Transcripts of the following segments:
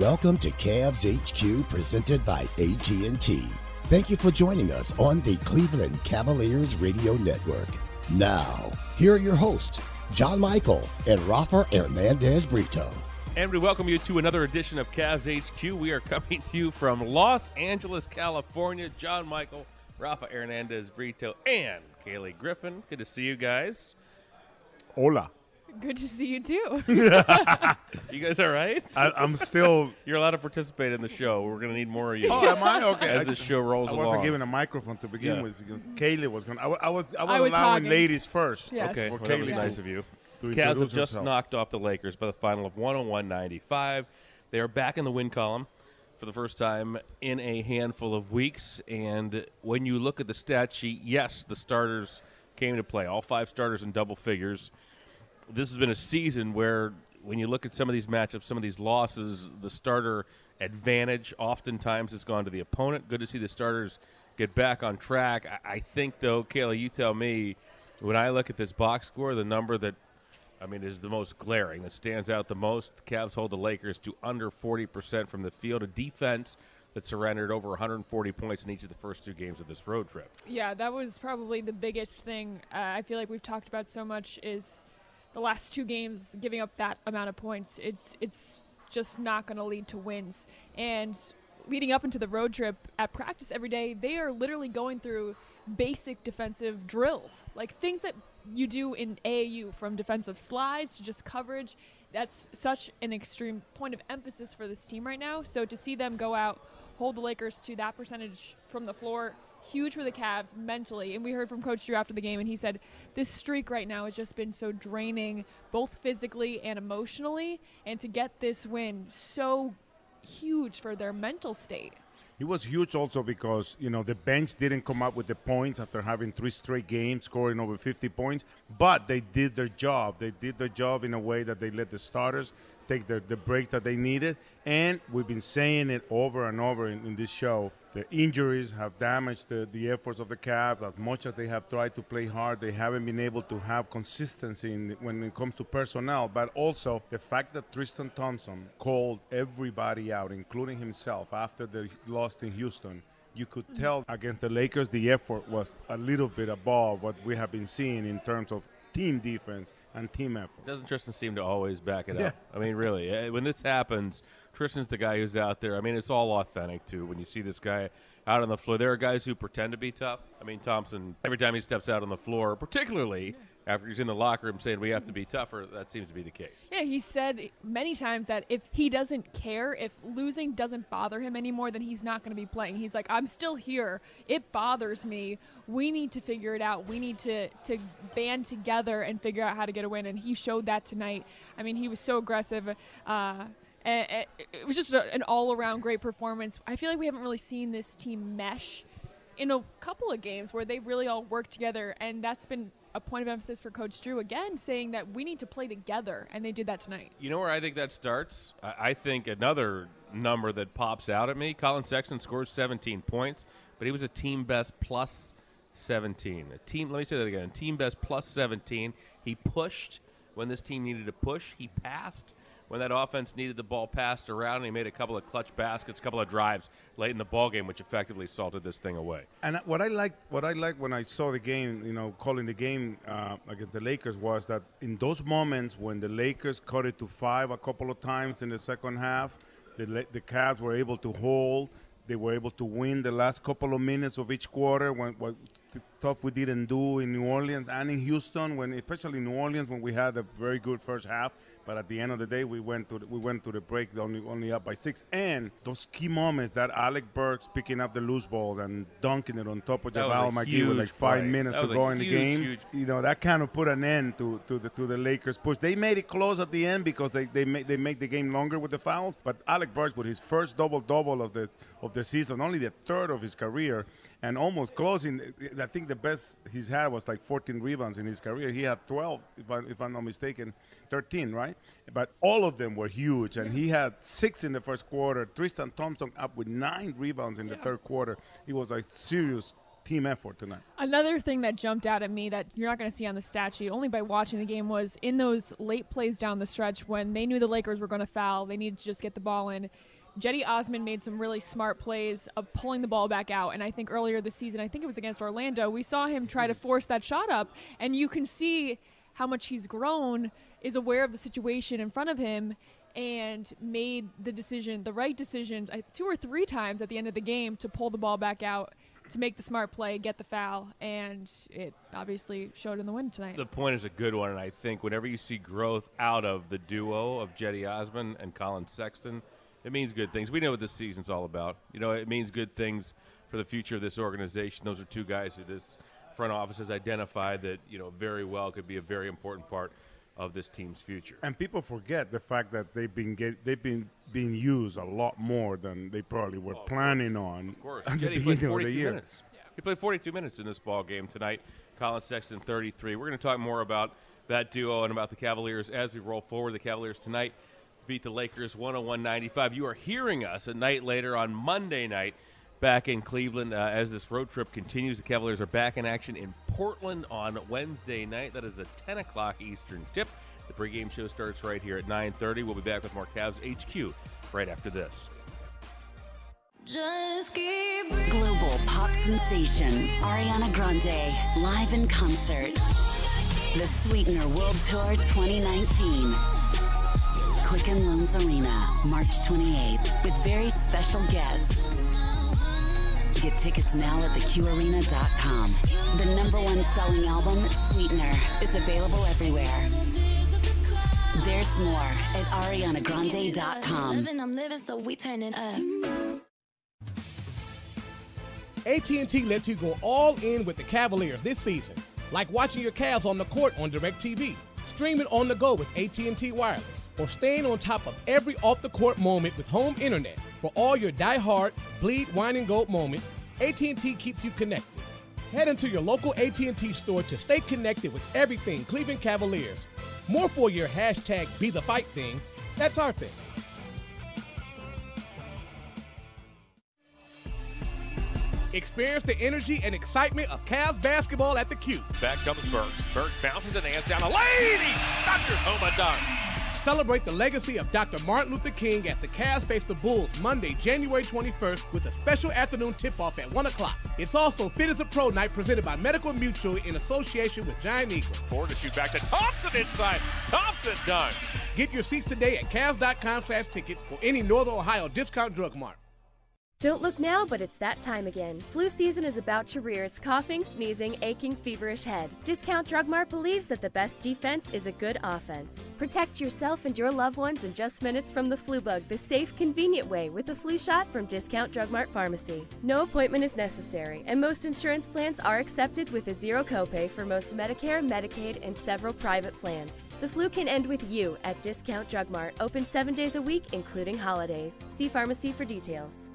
Welcome to Cavs HQ presented by AT&T. Thank you for joining us on the Cleveland Cavaliers Radio Network. Now, here are your hosts, John Michael and Rafa Hernandez Brito. And we welcome you to another edition of Cavs HQ. We are coming to you from Los Angeles, California. John Michael, Rafa Hernandez Brito, and Kaylee Griffin. Good to see you guys. Hola. Good to see you too. You guys all right? I, I'm still. You're allowed to participate in the show. We're going to need more of you. Oh, am I okay? As I- the show rolls I wasn't given a microphone to begin Yeah. with because Kaylee was going. I, wa- I was. I was, I was allowing hogging. ladies first. Yes. Okay, For well, that was Kaylee nice of you. to Cavs have introduce just herself. knocked off the Lakers by the final of 101-95. They are back in the win column for the first time in a handful of weeks. And when you look at the stat sheet, yes, the starters came to play. All five starters in double figures. This has been a season where, when you look at some of these matchups, some of these losses, the starter advantage oftentimes has gone to the opponent. Good to see the starters get back on track. I, I think, though, Kayla, you tell me, when I look at this box score, the number that I mean, is the most glaring, that stands out the most. The Cavs hold the Lakers to under 40% from the field, a defense that surrendered over 140 points in each of the first two games of this road trip. yeah, that was probably the biggest thing. Uh, I feel like we've talked about so much is the last two games giving up that amount of points. It's it's just not going to lead to wins. And leading up into the road trip at practice every day, they are literally going through basic defensive drills, like things that you do in AAU from defensive slides to just coverage. That's such an extreme point of emphasis for this team right now. So to see them go out, hold the Lakers to that percentage from the floor, huge for the Cavs mentally. And we heard from Coach Drew after the game, and he said this streak right now has just been so draining, both physically and emotionally. And to get this win, so huge for their mental state. It was huge also because you know the bench didn't come up with the points after having three straight games scoring over 50 points, but they did their job. They did their job in a way that they let the starters take the, the break that they needed. And we've been saying it over and over in, in this show. The injuries have damaged the, the efforts of the Cavs. As much as they have tried to play hard, they haven't been able to have consistency in, when it comes to personnel. But also the fact that Tristan Thompson called everybody out, including himself, after they lost in Houston. You could mm-hmm. tell against the Lakers the effort was a little bit above what we have been seeing in terms of team defense and team effort. Doesn't Tristan seem to always back it Yeah. up? I mean, really, eh, when this happens, Tristan's the guy who's out there. I mean, it's all authentic, too, when you see this guy out on the floor. There are guys who pretend to be tough. I mean, Thompson, every time he steps out on the floor, particularly after he's in the locker room saying we have to be tougher, that seems to be the case. Yeah, he said many times that if he doesn't care, if losing doesn't bother him anymore, then he's not going to be playing. He's like, I'm still here. It bothers me. We need to figure it out. We need to to band together and figure out how to get a win. And he showed that tonight. I mean, he was so aggressive. Uh, and, it was just an all-around great performance. I feel like we haven't really seen this team mesh in a couple of games where they've really all worked together, and that's been a point of emphasis for Coach Drew again, saying that we need to play together, and they did that tonight. You know where I think that starts? I, I think another number that pops out at me Collin Sexton scores 17 points, but he was a team best plus 17. A team, let me say that again. A team best plus 17. He pushed When this team needed to push, he passed. When that offense needed the ball passed around, and he made a couple of clutch baskets, a couple of drives late in the ball game, which effectively salted this thing away. And what I liked, what I liked when I saw the game, you know, calling the game uh, against the Lakers was that in those moments when the Lakers cut it to five a couple of times in the second half, the the Cavs were able to hold. They were able to win the last couple of minutes of each quarter. When what stuff we didn't do in New Orleans and in Houston, when especially in New Orleans when we had a very good first half, but at the end of the day, we went to the, we went to the break only only up by six. And those key moments that Alec Burks picking up the loose balls and dunking it on top of JaVale McGee with like five play. minutes That to go in the game. huge- You know that kind of put an end to, to the to the Lakers push. They made it close at the end because they they make they make the game longer with the fouls. But Alec Burks with his first double double of the of the season, only the third of his career, and almost closing. I think the best he's had was like 14 rebounds in his career. He had 12, if, I, if I'm not mistaken, 13, right? But all of them were huge, and he had six in the first quarter. Tristan Thompson up with nine rebounds in the third quarter. It was a serious team effort tonight. Another thing that jumped out at me that you're not going to see on the stat sheet, only by watching the game, was in those late plays down the stretch when they knew the Lakers were going to foul, they needed to just get the ball in. Cedi Osman made some really smart plays of pulling the ball back out. And I think earlier this season, I think it was against Orlando, we saw him try to force that shot up. And you can see how much he's grown, is aware of the situation in front of him, and made the decision, the right decisions, I- two or three times at the end of the game to pull the ball back out to make the smart play, get the foul, and it obviously showed in the win tonight. The point is a good one, and I think whenever you see growth out of the duo of Cedi Osman and Collin Sexton, it means good things. We know what this season's all about. You know, it means good things for the future of this organization. Those are two guys who this front office has identified that you know very well could be a very important part of this team's future. And people forget the fact that they've been get, they've been being used a lot more than they probably were oh, planning on Of course, at the played beginning of 42 the year. minutes. He played 42 minutes in this ball game tonight. Collin Sexton 33. We're going to talk more about that duo and about the Cavaliers as we roll forward. The Cavaliers tonight beat the Lakers 101-95. You are hearing us a night later on Monday night back in Cleveland uh, as this road trip continues. The Cavaliers are back in action in Portland on Wednesday night. That is a 10 o'clock Eastern tip. The pregame show starts right here at 9:30. We'll be back with more Cavs HQ right after this. Global pop sensation Ariana Grande live in concert. The Sweetener World Tour 2019. Quicken Loans Arena, March 28th, with very special guests. Get tickets now at theqarena.com. The number one selling album, Sweetener, is available everywhere. There's more at arianagrande.com. Living, I'm living, so we turn it up. AT&T lets you go all in with the Cavaliers this season, like watching your Cavs on the court on DirecTV, streaming on the go with AT&T Wireless, or staying on top of every off-the-court moment with home internet. For all your die-hard, bleed, wine, and gold moments, AT&T keeps you connected. Head into your local AT&T store to stay connected with everything Cleveland Cavaliers. More for your hashtag Be The Fight thing. That's our thing. Experience the energy and excitement of Cavs basketball at the Cube. Back comes Burks. Burks bounces and hands down a lady. Dr. home a. Celebrate the legacy of Dr. Martin Luther King as the Cavs face the Bulls Monday, January 21st with a special afternoon tip-off at 1 o'clock. It's also Fit as a Pro night presented by Medical Mutual in association with Giant Eagle. Forward to shoot back to Thompson inside. Thompson dunks. Get your seats today at Cavs.com slash tickets or any Northern Ohio discount drug mart. Don't look now, but it's that time again. Flu season is about to rear its coughing, sneezing, aching, feverish head. Discount Drug Mart believes that the best defense is a good offense. Protect yourself and your loved ones in just minutes from the flu bug the safe, convenient way with a flu shot from Discount Drug Mart Pharmacy. No appointment is necessary, and most insurance plans are accepted with a zero copay for most Medicare, Medicaid, and several private plans. The flu can end with you at Discount Drug Mart, open seven days a week, including holidays. See pharmacy for details.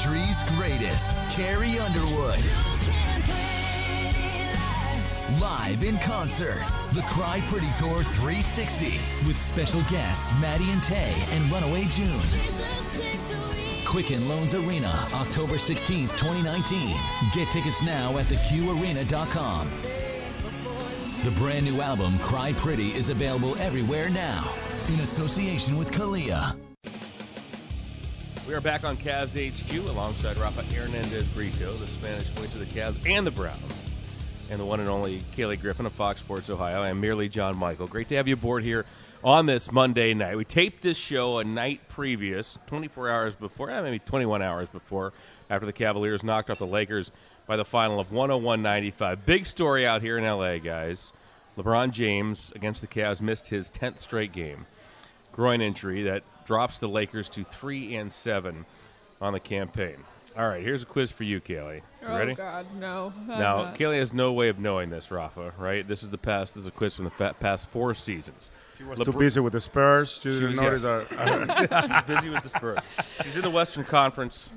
Country's greatest, Carrie Underwood. Live in concert, the Cry Pretty Tour 360 with special guests Maddie and Tay and Runaway June. Quicken Loans Arena, October 16th, 2019. Get tickets now at theqarena.com. The brand new album, Cry Pretty, is available everywhere now in association with Kalia. We are back on Cavs HQ alongside Rafa Hernandez Brito, the Spanish voice of the Cavs and the Browns, and the one and only Kaylee Griffin of Fox Sports Ohio. I'm merely John Michael. Great to have you aboard here on this Monday night. We taped this show a night previous, 24 hours before, eh, maybe 21 hours before, after the Cavaliers knocked off the Lakers by the final of 101 95. Big story out here in LA, guys. LeBron James against the Cavs missed his 10th straight game. Groin injury that drops the Lakers to 3 and 7 on the campaign. All right, here's a quiz for you, Kaylee. You oh ready? God, no. I'm Now, not. Kaylee has no way of knowing this, Rafa, right? This is the past. This is a quiz from the fa- past four seasons. She was too busy with the Spurs. She didn't was- yes. that. she was busy with the Spurs. She's in the Western Conference.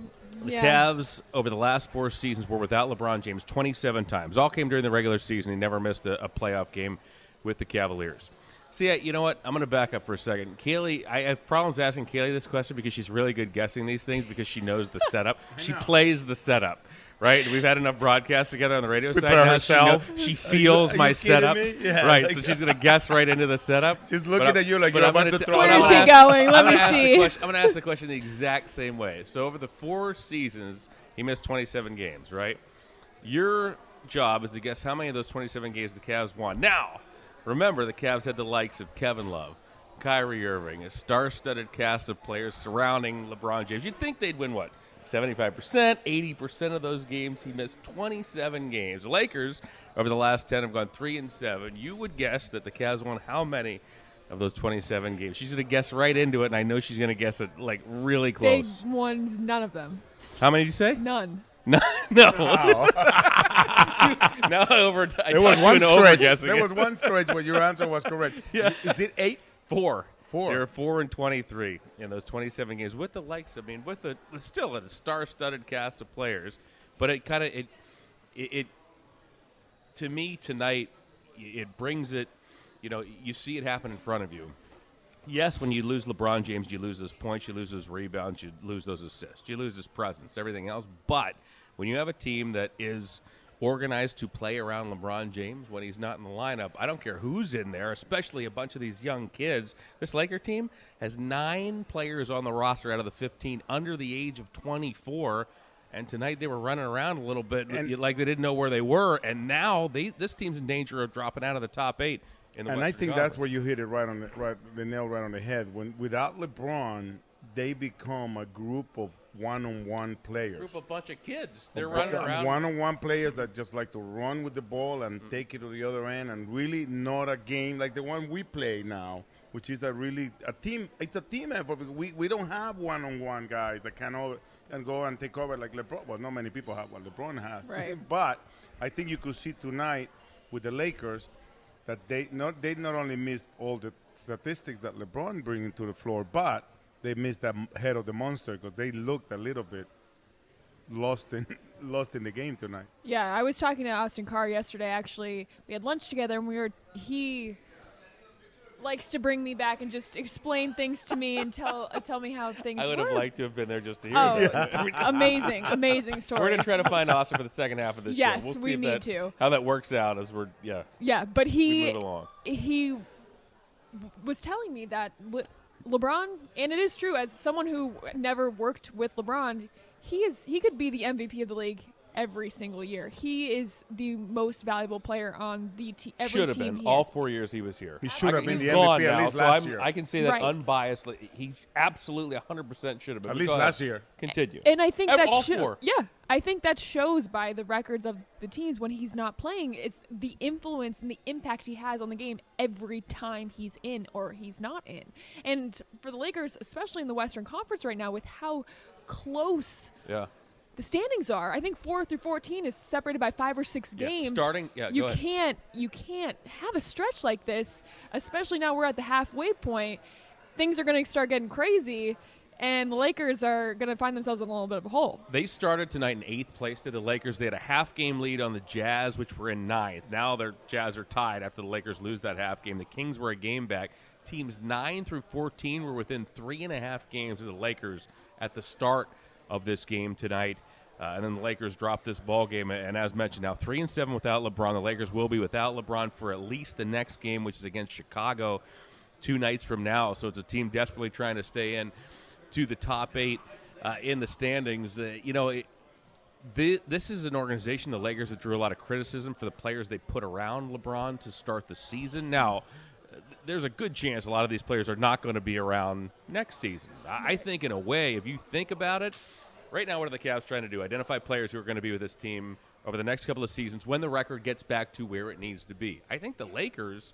The Yeah. Cavs over the last four seasons were without LeBron James 27 times. All came during the regular season. He never missed a, a playoff game with the Cavaliers. See, you know what? I'm going to back up for a second. Kaylee, I have problems asking Kaylee this question because she's really good guessing these things because she knows the setup. she plays the setup, right? We've had enough broadcasts together on the radio side. Prepare now herself. She, Are you- feels are my setups. Yeah, right? like- so she's going to guess right into the setup. She's looking I'm- at you like you're I'm about gonna t- throw but it I'm gonna Where's he ask- going? Let me see. question- I'm going to ask the question the exact same way. So over the four seasons, he missed 27 games, right? Your job is to guess how many of those 27 games the Cavs won. Now, remember the Cavs had the likes of Kevin Love, Kyrie Irving, a star-studded cast of players surrounding LeBron James. You'd think they'd win what? 75%, 80% of those games. He missed 27 games. The Lakers over the last 10 have gone 3 and 7. You would guess that the Cavs won how many of those 27 games? She's going to guess right into it and I know she's going to guess it like really close. They won none of them. How many did you say? None. No, no. now I over. I There was one stretch. There was one stretch where your answer was correct. Yeah. Is it eight? Four. Four. They're four and twenty-three in those twenty-seven games with the likes. I mean, with the still a star-studded cast of players, but it kind of it, it it to me tonight it brings it. You know, you see it happen in front of you. Yes, when you lose LeBron James, you lose those points, you lose those rebounds, you lose those assists, you lose his presence, everything else. But when you have a team that is organized to play around LeBron James when he's not in the lineup, I don't care who's in there, especially a bunch of these young kids. This Laker team has nine players on the roster out of the 15 under the age of 24. And tonight they were running around a little bit And- like they didn't know where they were. And now they, this team's in danger of dropping out of the top eight. In the and I think Conference. that's where you hit it right on the right the nail right on the head. When without LeBron, they become a group of one-on-one players. group of bunch of kids. They're running around. One-on-one players that just like to run with the ball and mm. take it to the other end, and really not a game like the one we play now, which is a really a team. It's a team effort. because We we don't have one-on-one guys that can over and go and take over like LeBron. Well, not many people have what LeBron has. Right. but I think you could see tonight with the Lakers that they not they not only missed all the statistics that LeBron bringing to the floor, but they missed that head of the monster because they looked a little bit lost in lost in the game tonight. Yeah, I was talking to Austin Carr yesterday. Actually, we had lunch together, and we were he likes to bring me back and just explain things to me and tell uh, tell me how things. I would have liked to have been there just to hear Oh, it. amazing, amazing story. We're gonna try to find Austin for the second half of the Yes, show. We'll see we need that, to. how that works out as we're yeah. Yeah, but we he move along. he w- was telling me that Le- LeBron, and it is true, as someone who never worked with LeBron, he is he could be the MVP of the league every single year. He is the most valuable player on the te- every Should have team. been all four years he was here. He should I- have been the gone MVP at now, least so last I'm, year. I can say that Right. unbiasedly. He absolutely 100 percent should have been. At least last year. Continue. And I think Ev- that all sho- four. yeah, I think that shows by the records of the teams when he's not playing. It's the influence and the impact he has on the game every time he's in or he's not in. And for the Lakers, especially in the Western Conference right now, with how close Yeah. The standings are, I think four through fourteen is separated by five or six Yeah, games. starting- yeah, you can't you can't have a stretch like this, especially now we're at the halfway point. Things are going to start getting crazy. And the Lakers are going to find themselves in a little bit of a hole. They started tonight in eighth place to the Lakers. They had a half game lead on the Jazz, which were in ninth. Now their Jazz are tied after the Lakers lose that half game. The Kings were a game back. Teams nine through fourteen were within three and a half games of the Lakers at the start of this game tonight. Uh, and then the Lakers dropped this ball game, and as mentioned, now three and seven without LeBron. The Lakers will be without LeBron for at least the next game, which is against Chicago, two nights from now. So it's a team desperately trying to stay in to the top eight uh, in the standings. Uh, you know, it, the, this is an organization, the Lakers, that drew a lot of criticism for the players they put around LeBron to start the season. Now, there's a good chance a lot of these players are not going to be around next season. I think, in a way, if you think about it, right now, what are the Cavs trying to do? Identify players who are going to be with this team over the next couple of seasons when the record gets back to where it needs to be. I think the Lakers,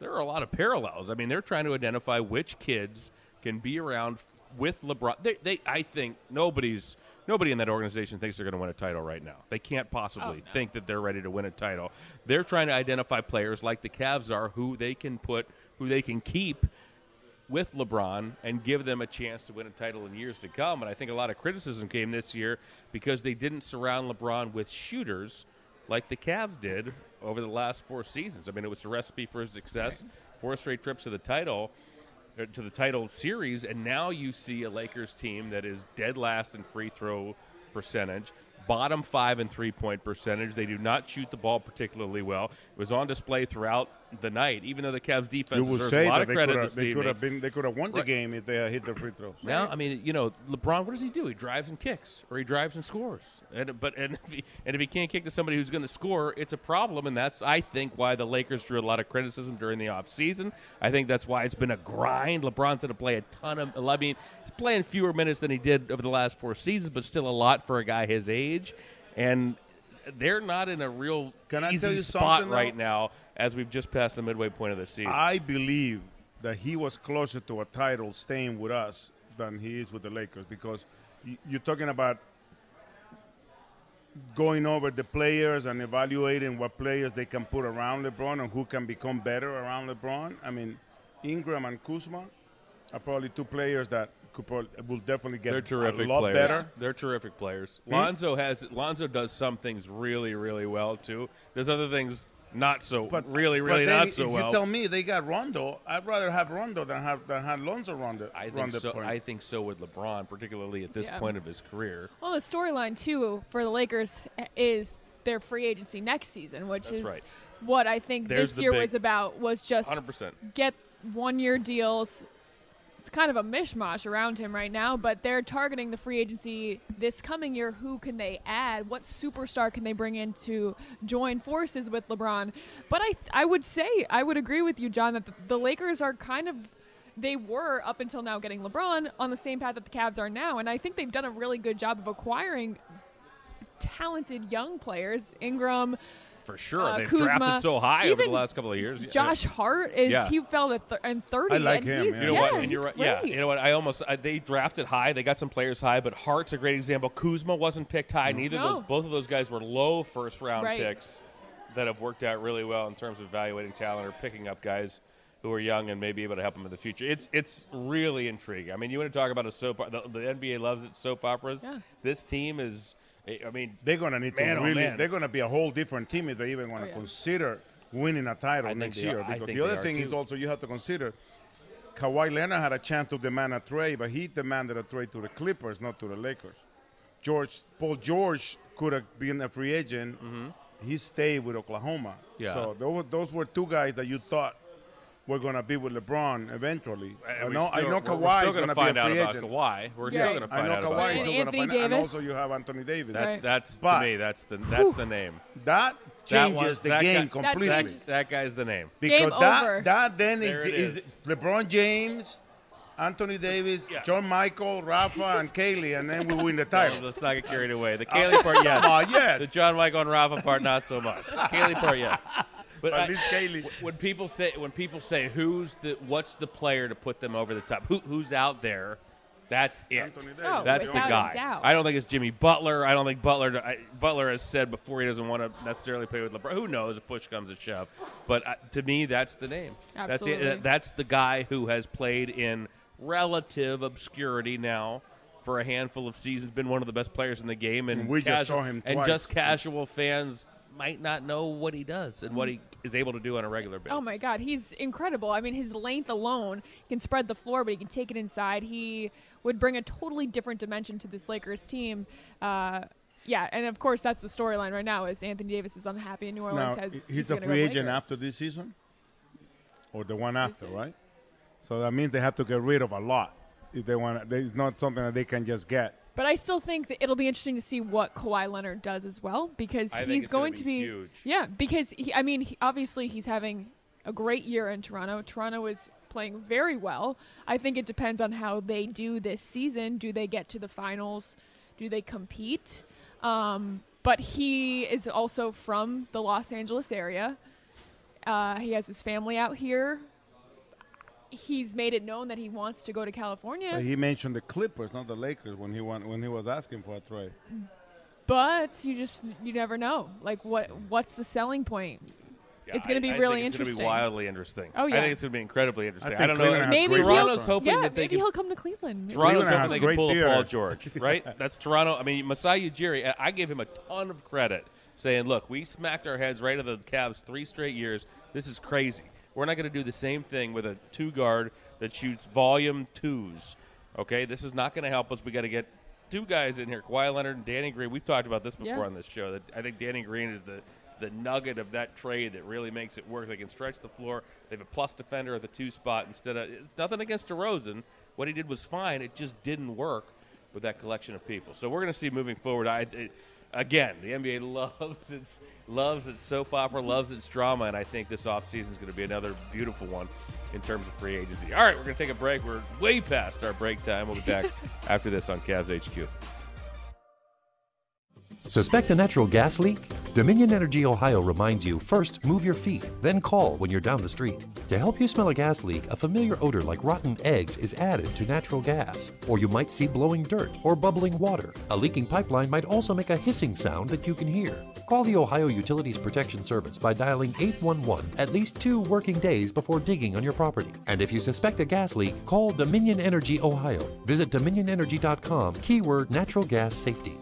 there are a lot of parallels. I mean, they're trying to identify which kids can be around with LeBron. They, they I think nobody's nobody in that organization thinks they're going to win a title right now. They can't possibly Oh, no. think that they're ready to win a title. They're trying to identify players like the Cavs are who they can put, who they can keep with LeBron and give them a chance to win a title in years to come. And I think a lot of criticism came this year because they didn't surround LeBron with shooters like the Cavs did over the last four seasons. I mean, it was a recipe for success. Four straight trips to the title, uh, to the title series, and now you see a Lakers team that is dead last in free throw percentage. Bottom five in three point percentage. They do not shoot the ball particularly well. It was on display throughout the night, even though the Cavs defense deserves a lot of credit could this they could evening. have been they could have won the game if they had hit the free throws. Now, I mean, you know, LeBron. What does he do? He drives and kicks, or he drives and scores. And but and if he, and if he can't kick to somebody who's going to score, it's a problem. And that's I think why the Lakers drew a lot of criticism during the offseason. I think that's why it's been a grind. LeBron's going to play a ton of. I mean, he's playing fewer minutes than he did over the last four seasons, but still a lot for a guy his age. And they're not in a real Can I easy tell you spot right now as we've just passed the midway point of the season. I believe that he was closer to a title staying with us than he is with the Lakers because you're talking about going over the players and evaluating what players they can put around LeBron and who can become better around LeBron. I mean, Ingram and Kuzma are probably two players that could probably, will definitely get They're terrific a lot players. better. They're terrific players. Hmm? Lonzo has Lonzo does some things really, really well too. There's other things not so really, but really then not if so well. you tell me they got Rondo, I'd rather have Rondo than have than have Lonzo Rondo. I think Rondo so. point. I think so with LeBron, particularly at this Yeah. point of his career. Well, the storyline too for the Lakers is their free agency next season, which That's is right. what I think There's this year big- was about. Was just 100%. get one-year deals. It's kind of a mishmash around him right now, but they're targeting the free agency this coming year. Who can they add? What superstar can they bring in to join forces with LeBron? But I, I would say, I would agree with you, John, that the, Lakers are kind of they were up until now getting LeBron on the same path that the Cavs are now, and I think they've done a really good job of acquiring talented young players. Ingram, For sure, Uh, they've Kuzma, drafted so high over the even last couple of years. Yeah. Josh Hart is Yeah. he fell to th- in thirty. and he's, You know yeah, what? And he's you're right. great. Yeah. You know what? I almost I, they drafted high. They got some players high, but Hart's a great example. Kuzma wasn't picked high. Neither of those. Both of those guys were low first round Right. picks that have worked out really well in terms of evaluating talent or picking up guys who are young and may be able to help them in the future. It's it's really intriguing. I mean, you want to talk about a soap? The, the NBA loves its soap operas. Yeah. This team is. I mean, They're going to need Man, to oh, really. man. They're going to be a whole different team if they even want Oh, to yeah. consider winning a title I think next they year. are- I Because the other are, thing is also you have to consider. Kawhi Leonard had a chance to demand a trade, but he demanded a trade to the Clippers, not to the Lakers. George Paul George could have been a free agent. He stayed with Oklahoma. Mm-hmm. Yeah. So those, those were two guys that you thought were going to be with LeBron eventually. I And we know, I know we're- we're Kawhi still is gonna be find a out free about agent. Kawhi. We're still Yeah. gonna I find know out about Kawhi him. is still And going to Anthony find, and Davis. also you have Anthony Davis. That's Right. that's But- to me. That's the that's the name. that That changes one- the that game guy- That completely. changes- That guy's the name. Because Game that, over. that then There it is, is. LeBron James, Anthony Davis, Yeah. John Michael, Rafa, and Kaylee, and then we win the Well, title. let's not get carried away. The Kaylee part, yes. Oh, yes. The John Michael and Rafa part, not so much. The Kaylee part, yeah. But At I- least Kaylee. when people say when people say who's the what's the player to put them over the top, who, who's out there, that's it. Oh, That's the guy. doubt. I don't think it's Jimmy Butler. I don't think Butler. I, Butler has said before he doesn't want to necessarily play with LeBron. Who knows if push comes to shove? But uh, to me, that's the name. Absolutely. That's it. That's the guy who has played in relative obscurity now for a handful of seasons. Been one of the best players in the game, and, And we just saw him And just casual fans might not know what he does and what he is able to do on a regular basis. Oh my God, he's incredible. I mean, his length alone can spread the floor, but he can take it inside. He would bring a totally different dimension to this Lakers team. Uh, yeah, and of course that's the storyline right now. Is Anthony Davis is unhappy in New Orleans? Now, has he's, he's a free agent after this season, or the one after, right? So that means they have to get rid of a lot if they want. It's not something that they can just get. But I still think that it'll be interesting to see what Kawhi Leonard does as well because I he's going be to be huge. yeah because he, I mean he, obviously he's having a great year in Toronto. Toronto is playing very well. I think it depends on how they do this season. Do they get to the finals? Do they compete? Um, but he is also from the Los Angeles area. Uh, he has his family out here. He's made it known that he wants to go to California. But he mentioned the Clippers, not the Lakers, when he went, when he was asking for a trade. But you just you never know. Like what what's the selling point? Yeah, it's going to be I really think it's interesting. It's going to be wildly interesting. Oh yeah. I think it's going to be incredibly interesting. I, think don't Cleveland know. maybe he'll Toronto's hoping yeah, that they maybe can. he'll come to Cleveland. Toronto's Cleveland hoping has they can pull a theater. Paul George, right? That's Toronto. I mean, Masai Ujiri, I- I gave him a ton of credit, saying, "Look, we smacked our heads right at the Cavs three straight years. This is crazy. We're not going to do the same thing with a two guard that shoots volume twos. Okay, this is not going to help us. We got to get two guys in here, Kawhi Leonard and Danny Green. We've talked about this before Yeah. on this show. That I think Danny Green is the the nugget of that trade that really makes it work. They can stretch the floor. They have a plus defender at the two spot instead of. It's nothing against DeRozan. What he did was fine. It just didn't work with that collection of people. So we're going to see moving forward. I. It, Again, the NBA loves its loves its soap opera, loves its drama, and I think this offseason is going to be another beautiful one in terms of free agency. All right, we're going to take a break. We're way past our break time. We'll be back after this on Cavs HQ. Suspect a natural gas leak? Dominion Energy Ohio reminds you first move your feet, then call when you're down the street. To help you smell a gas leak, a familiar odor like rotten eggs is added to natural gas. Or you might see blowing dirt or bubbling water. A leaking pipeline might also make a hissing sound that you can hear. Call the Ohio Utilities Protection Service by dialing 811 at least two working days before digging on your property. And if you suspect a gas leak, call Dominion Energy Ohio. Visit dominionenergy.com, keyword natural gas safety.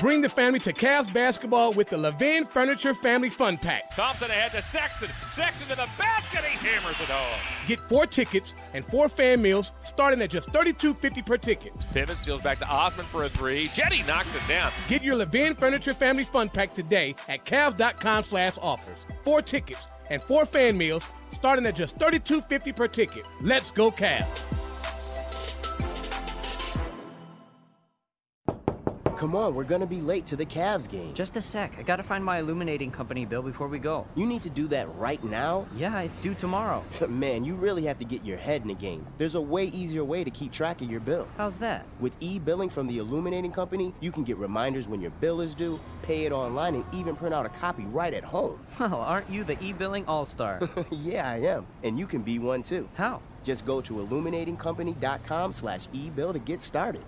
Bring the family to Cavs basketball with the Levin Furniture Family Fun Pack. Thompson ahead to Sexton. Sexton to the basket. He hammers it home. Get four tickets and four fan meals starting at just $32.50 per ticket. Pivot steals back to Osman for a three. Cedi knocks it down. Get your Levin Furniture Family Fun Pack today at Cavs.com slash offers. Four tickets and four fan meals starting at just $32.50 per ticket. Let's go Cavs. Come on, we're gonna be late to the Cavs game. Just a sec. I gotta find my illuminating company bill before we go. You need to do that right now? Yeah, it's due tomorrow. Man, you really have to get your head in the game. There's a way easier way to keep track of your bill. How's that? With e-billing from the illuminating company, you can get reminders when your bill is due, pay it online, and even print out a copy right at home. Well, aren't you the e-billing all-star? yeah, I am. And you can be one too. How? Just go to illuminatingcompany.com slash e-bill to get started.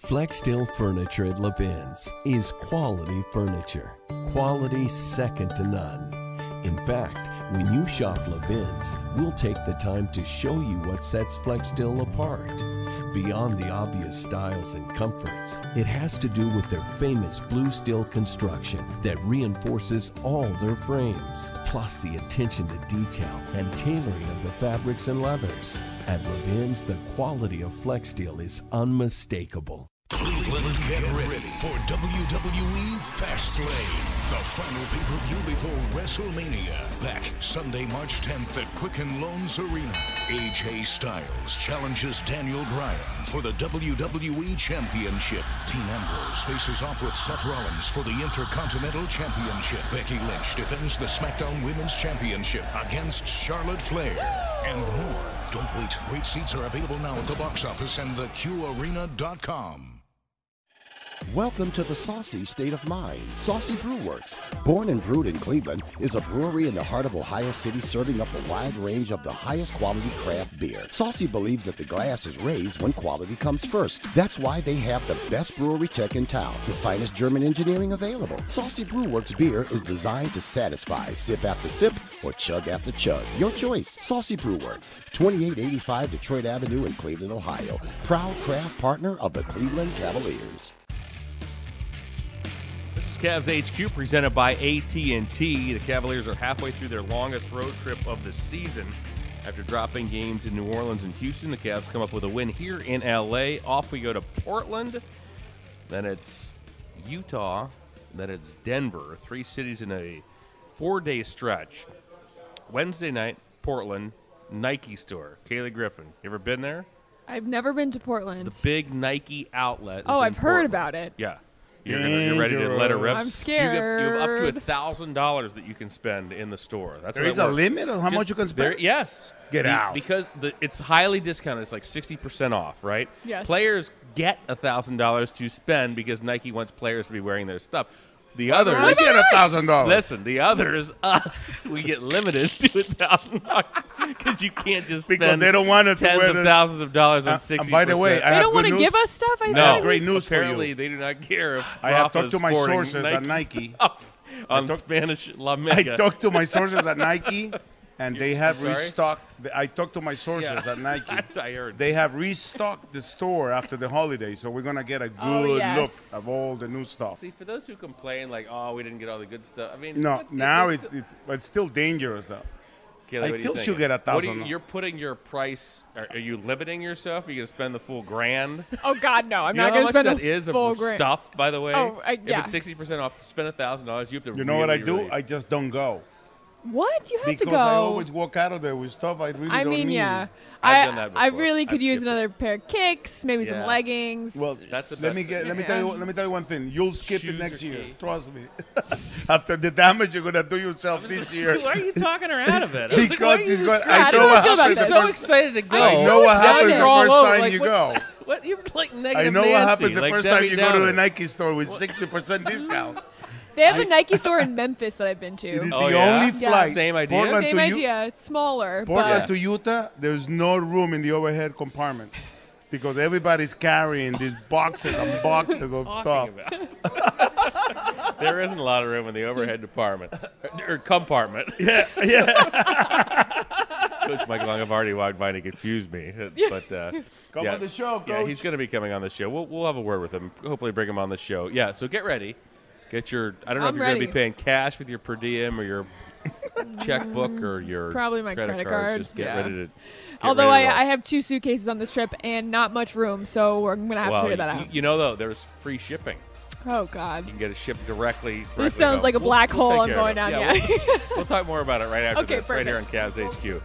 Flexsteel Furniture at Levin's is quality furniture. Quality second to none. In fact, when you shop Levin's, we'll take the time to show you what sets Flexsteel apart. Beyond the obvious styles and comforts, it has to do with their famous blue steel construction that reinforces all their frames, plus the attention to detail and tailoring of the fabrics and leathers. At Levin's, the quality of Flexsteel is unmistakable. Cleveland, get ready for WWE Fastlane, the final pay-per-view before WrestleMania. Back Sunday, March 10th at Quicken Loans Arena. AJ Styles challenges Daniel Bryan for the WWE Championship. Dean Ambrose faces off with Seth Rollins for the Intercontinental Championship. Becky Lynch defends the SmackDown Women's Championship against Charlotte Flair. And more. Don't wait. Great seats are available now at the box office and theqarena.com. Welcome to the saucy state of mind. Saucy Brew Works, born and brewed in Cleveland, is a brewery in the heart of Ohio City serving up a wide range of the highest quality craft beer. Saucy believes that the glass is raised when quality comes first. That's why they have the best brewery tech in town, the finest German engineering available. Saucy Brew Works beer is designed to satisfy sip after sip or chug after chug. Your choice. Saucy Brew Works, 2885 Detroit Avenue in Cleveland, Ohio. Proud craft partner of the Cleveland Cavaliers. Cavs HQ presented by AT&T. The Cavaliers are halfway through their longest road trip of the season After dropping games in New Orleans and Houston, the Cavs come up with a win here in LA. Off we go to Portland. Then it's Utah. Then it's Denver. Three cities in a four day stretch. Wednesday night, Portland, Nike store. Kaylee Griffin. You ever been there? I've never been to Portland. The big Nike outlet. oh, I've heard Portland. about it. Yeah. You're, gonna, you're ready to let it rip. I'm You have, you have up to a thousand dollars that you can spend in the store. That's There how is it a works. limit on how much you can spend? there- yes. Get Be- out. because the, it's highly discounted. It's like sixty percent off, right? Yes. Players get a thousand dollars to spend because Nike wants players to be wearing their stuff. The What others about What about us? $1,000? Listen, the others, us, we get limited to a thousand dollars because you can't just Because spend they don't want us to tens wear of the- thousands of dollars Uh, on and sixty. by the way, I They have don't want to give us stuff. I I No, have great news for you. Apparently, they do not care if I have Rafa's talked to my sporting sources at Nike. on I talk- Spanish La Mega. I talked to my sources at Nike, and they have restocked. I talked to my sources Yeah, at Nike. that's what I heard. They have restocked the store after the holiday, so we're gonna get a oh, good Oh, yes. look of all the new stuff. See, for those who complain, like, oh, we didn't get all the good stuff. I mean, No, what- now there's it's, it's it's still dangerous though. Kaylee, I what you still should get a What do thousand. you, you're putting your price. Are, are you limiting yourself? Are you going to spend the full grand? Oh God, no! I'm you not know going how to spend that a is full of grand. stuff, by the way. Oh, I- yeah. If it's sixty percent off, spend a thousand dollars. You have to. You know what I do? really- I just don't go What? You have because to go. Because I always walk out of there with stuff I really I don't mean, need. yeah. I've I done that I really could I've use skipped it. another pair of kicks, maybe some leggings. Well, That's the let me get. Let me tell you. Let me tell you one thing. You'll skip Shoes it next year. key. Trust me. After the damage you're gonna do yourself this year. Why are you talking her out of it? I was like, Because why are you she's going. trying I know what feel happens. She's the so first- excited to go. I know what happens the first time you go. What you're like negative I know what happens the first time you go to Downer. the Nike store with sixty percent discount. They have a Nike store in Memphis that I've been It to. is Oh, the yeah? only Yeah. flight. Same idea? Portland Same to U- idea. It's smaller, Portland but to Utah, there's no room in the overhead compartment because everybody's carrying these boxes and boxes of stuff. about? there isn't a lot of room in the overhead department or compartment. Yeah, yeah. Coach Mike Longabardi walked by and he confused me. But uh, Come yeah, on the show, Yeah, Coach. he's going to be coming on the show. We'll, we'll have a word with him. Hopefully, bring him on the show. Yeah, so get ready. Get your. I don't know I'm if you're going to be paying cash with your per diem or your checkbook or mm, your Probably my credit, credit cards. card, Just get yeah. ready to. get although ready I, to roll. I have two suitcases on this trip and not much room, so we're gonna have well, to figure that you, out. you know though, there's free shipping. oh God. You can get it shipped directly. directly This sounds home. like a We'll- black we'll hole take I'm care of going it. down. Yeah, Yeah. We'll, we'll talk more about it right after Okay, this, right here on perfect. Cavs HQ.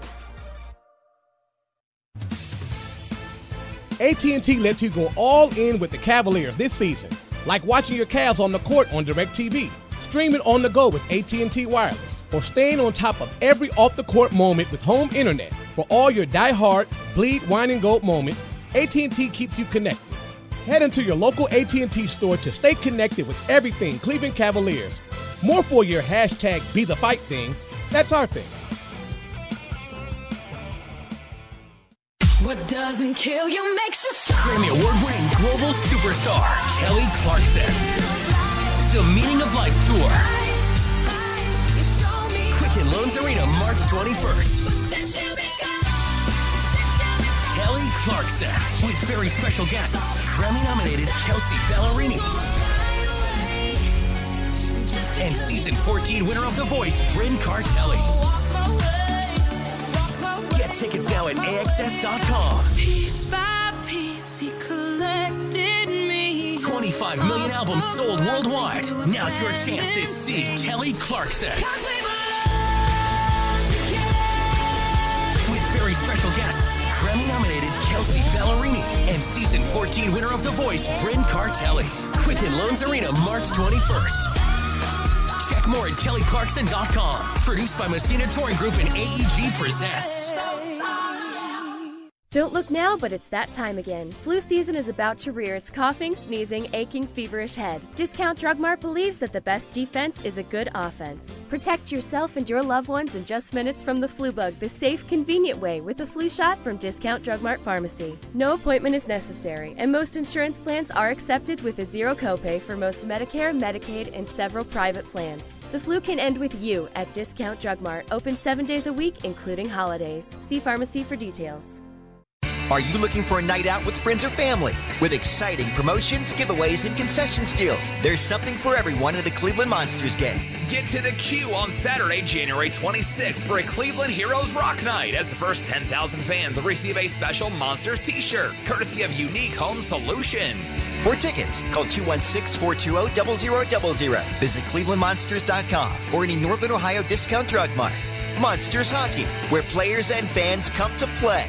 AT&T lets you go all in with the Cavaliers this season, like watching your Cavs on the court on DirecTV, streaming on the go with AT&T Wireless, or staying on top of every off-the-court moment with home internet. For all your die-hard, bleed, wine, and gold moments, AT&T keeps you connected. Head into your local AT&T store to stay connected with everything Cleveland Cavaliers. More for your hashtag Be The Fight thing. That's our thing. What doesn't kill you makes you strong. Grammy Award winning global superstar, Kelly Clarkson. The Meaning of Life Tour. Quicken Loans Arena, March 21st. Kelly Clarkson, with very special guests, Grammy nominated Kelsea Ballerini. And season 14 winner of The Voice, Brynn Cartelli. Tickets now at AXS.com. Piece by piece, he collected me. 25 million albums sold worldwide. Now's your chance to see Kelly Clarkson. With very special guests, Grammy nominated Kelsea Ballerini and season 14 winner of The Voice, Brynn Cartelli. Quicken Loans Arena, March 21st. Check more at kellyclarkson.com. Produced by Messina Touring Group and AEG Presents. Don't look now, but it's that time again. Flu season is about to rear its coughing, sneezing, aching, feverish head. Discount Drug Mart believes that the best defense is a good offense. Protect yourself and your loved ones in just minutes from the flu bug the safe, convenient way with a flu shot from Discount Drug Mart Pharmacy. No appointment is necessary, and most insurance plans are accepted with a zero copay for most Medicare, Medicaid, and several private plans. The flu can end with you at Discount Drug Mart, open seven days a week, including holidays. See pharmacy for details. Are you looking for a night out with friends or family? With exciting promotions, giveaways, and concessions deals, there's something for everyone at the Cleveland Monsters game. Get to the Q on Saturday, January 26th for a Cleveland Heroes Rock Night as the first 10,000 fans will receive a special Monsters t shirt, courtesy of Unique Home Solutions. For tickets, call 216 420 0000. Visit ClevelandMonsters.com or any Northern Ohio discount drug mart. Monsters Hockey, where players and fans come to play.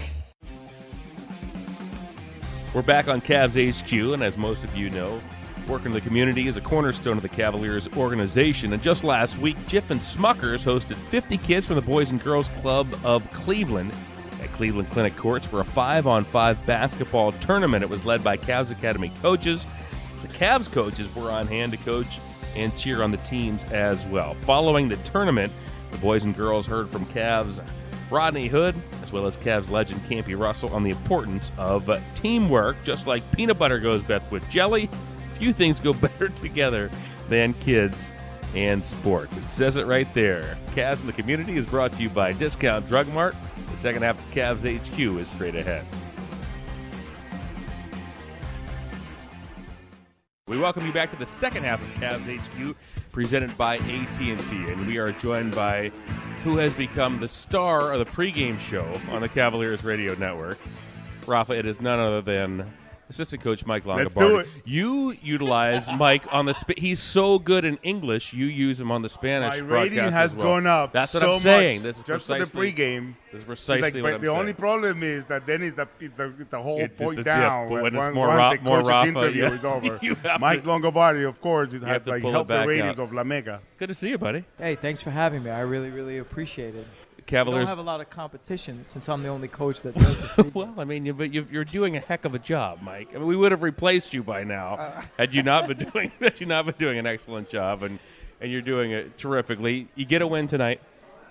We're back on Cavs HQ, and as most of you know, working in the community is a cornerstone of the Cavaliers organization. And just last week, Jif and Smuckers hosted 50 kids from the Boys and Girls Club of Cleveland at Cleveland Clinic Courts for a five on five basketball tournament. It was led by Cavs Academy coaches. The Cavs coaches were on hand to coach and cheer on the teams as well. Following the tournament, the boys and girls heard from Cavs Rodney Hood, as well as Cavs legend Campy Russell, on the importance of teamwork. Just like peanut butter goes best with jelly, few things go better together than kids and sports. It says it right there. Cavs in the community is brought to you by Discount Drug Mart. The second half of Cavs HQ is straight ahead. We welcome you back to the second half of Cavs HQ, presented by AT&T, and we are joined by who has become the star of the pregame show on the Cavaliers radio network. Rafa, it is none other than assistant coach Mike Longabardi. Let's do it. You utilize Mike on the. Sp- he's so good in English. You use him on the Spanish. My rating broadcast has as well. gone up. That's what so I'm saying. much This is just for precisely the pregame. This is precisely like, what I'm the saying. only problem is that then is the it's the, it's the whole It- point a dip, down. but when once- it's more once Ra- the more Rafa, interview yeah. is over. Mike to- Longabardi, of course, is You have to like pull helped the ratings out. of La Mega. Good to see you, buddy. Hey, thanks for having me. I really, really appreciate it. Cavaliers- don't have a lot of competition since I'm the only coach that does the well, I mean, you, but you, you're doing a heck of a job, Mike. I mean, we would have replaced you by now Uh. had you not been doing had you not been doing an excellent job, and and you're doing it terrifically. You get a win tonight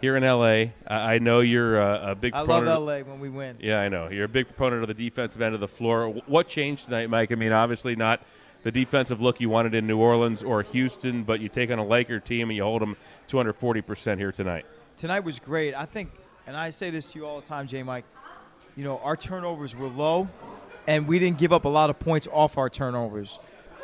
here in L.A. I I know you're a, a big. I love LA when we win. Yeah, I know you're a big proponent of the defensive end of the floor. What changed tonight, Mike? I mean, obviously not the defensive look you wanted in New Orleans or Houston, but you take on a Laker team and you hold them 240 percent here tonight. Tonight was great. I think, and I say this to you all the time, J. Mike. You know, our turnovers were low, and we didn't give up a lot of points off our turnovers.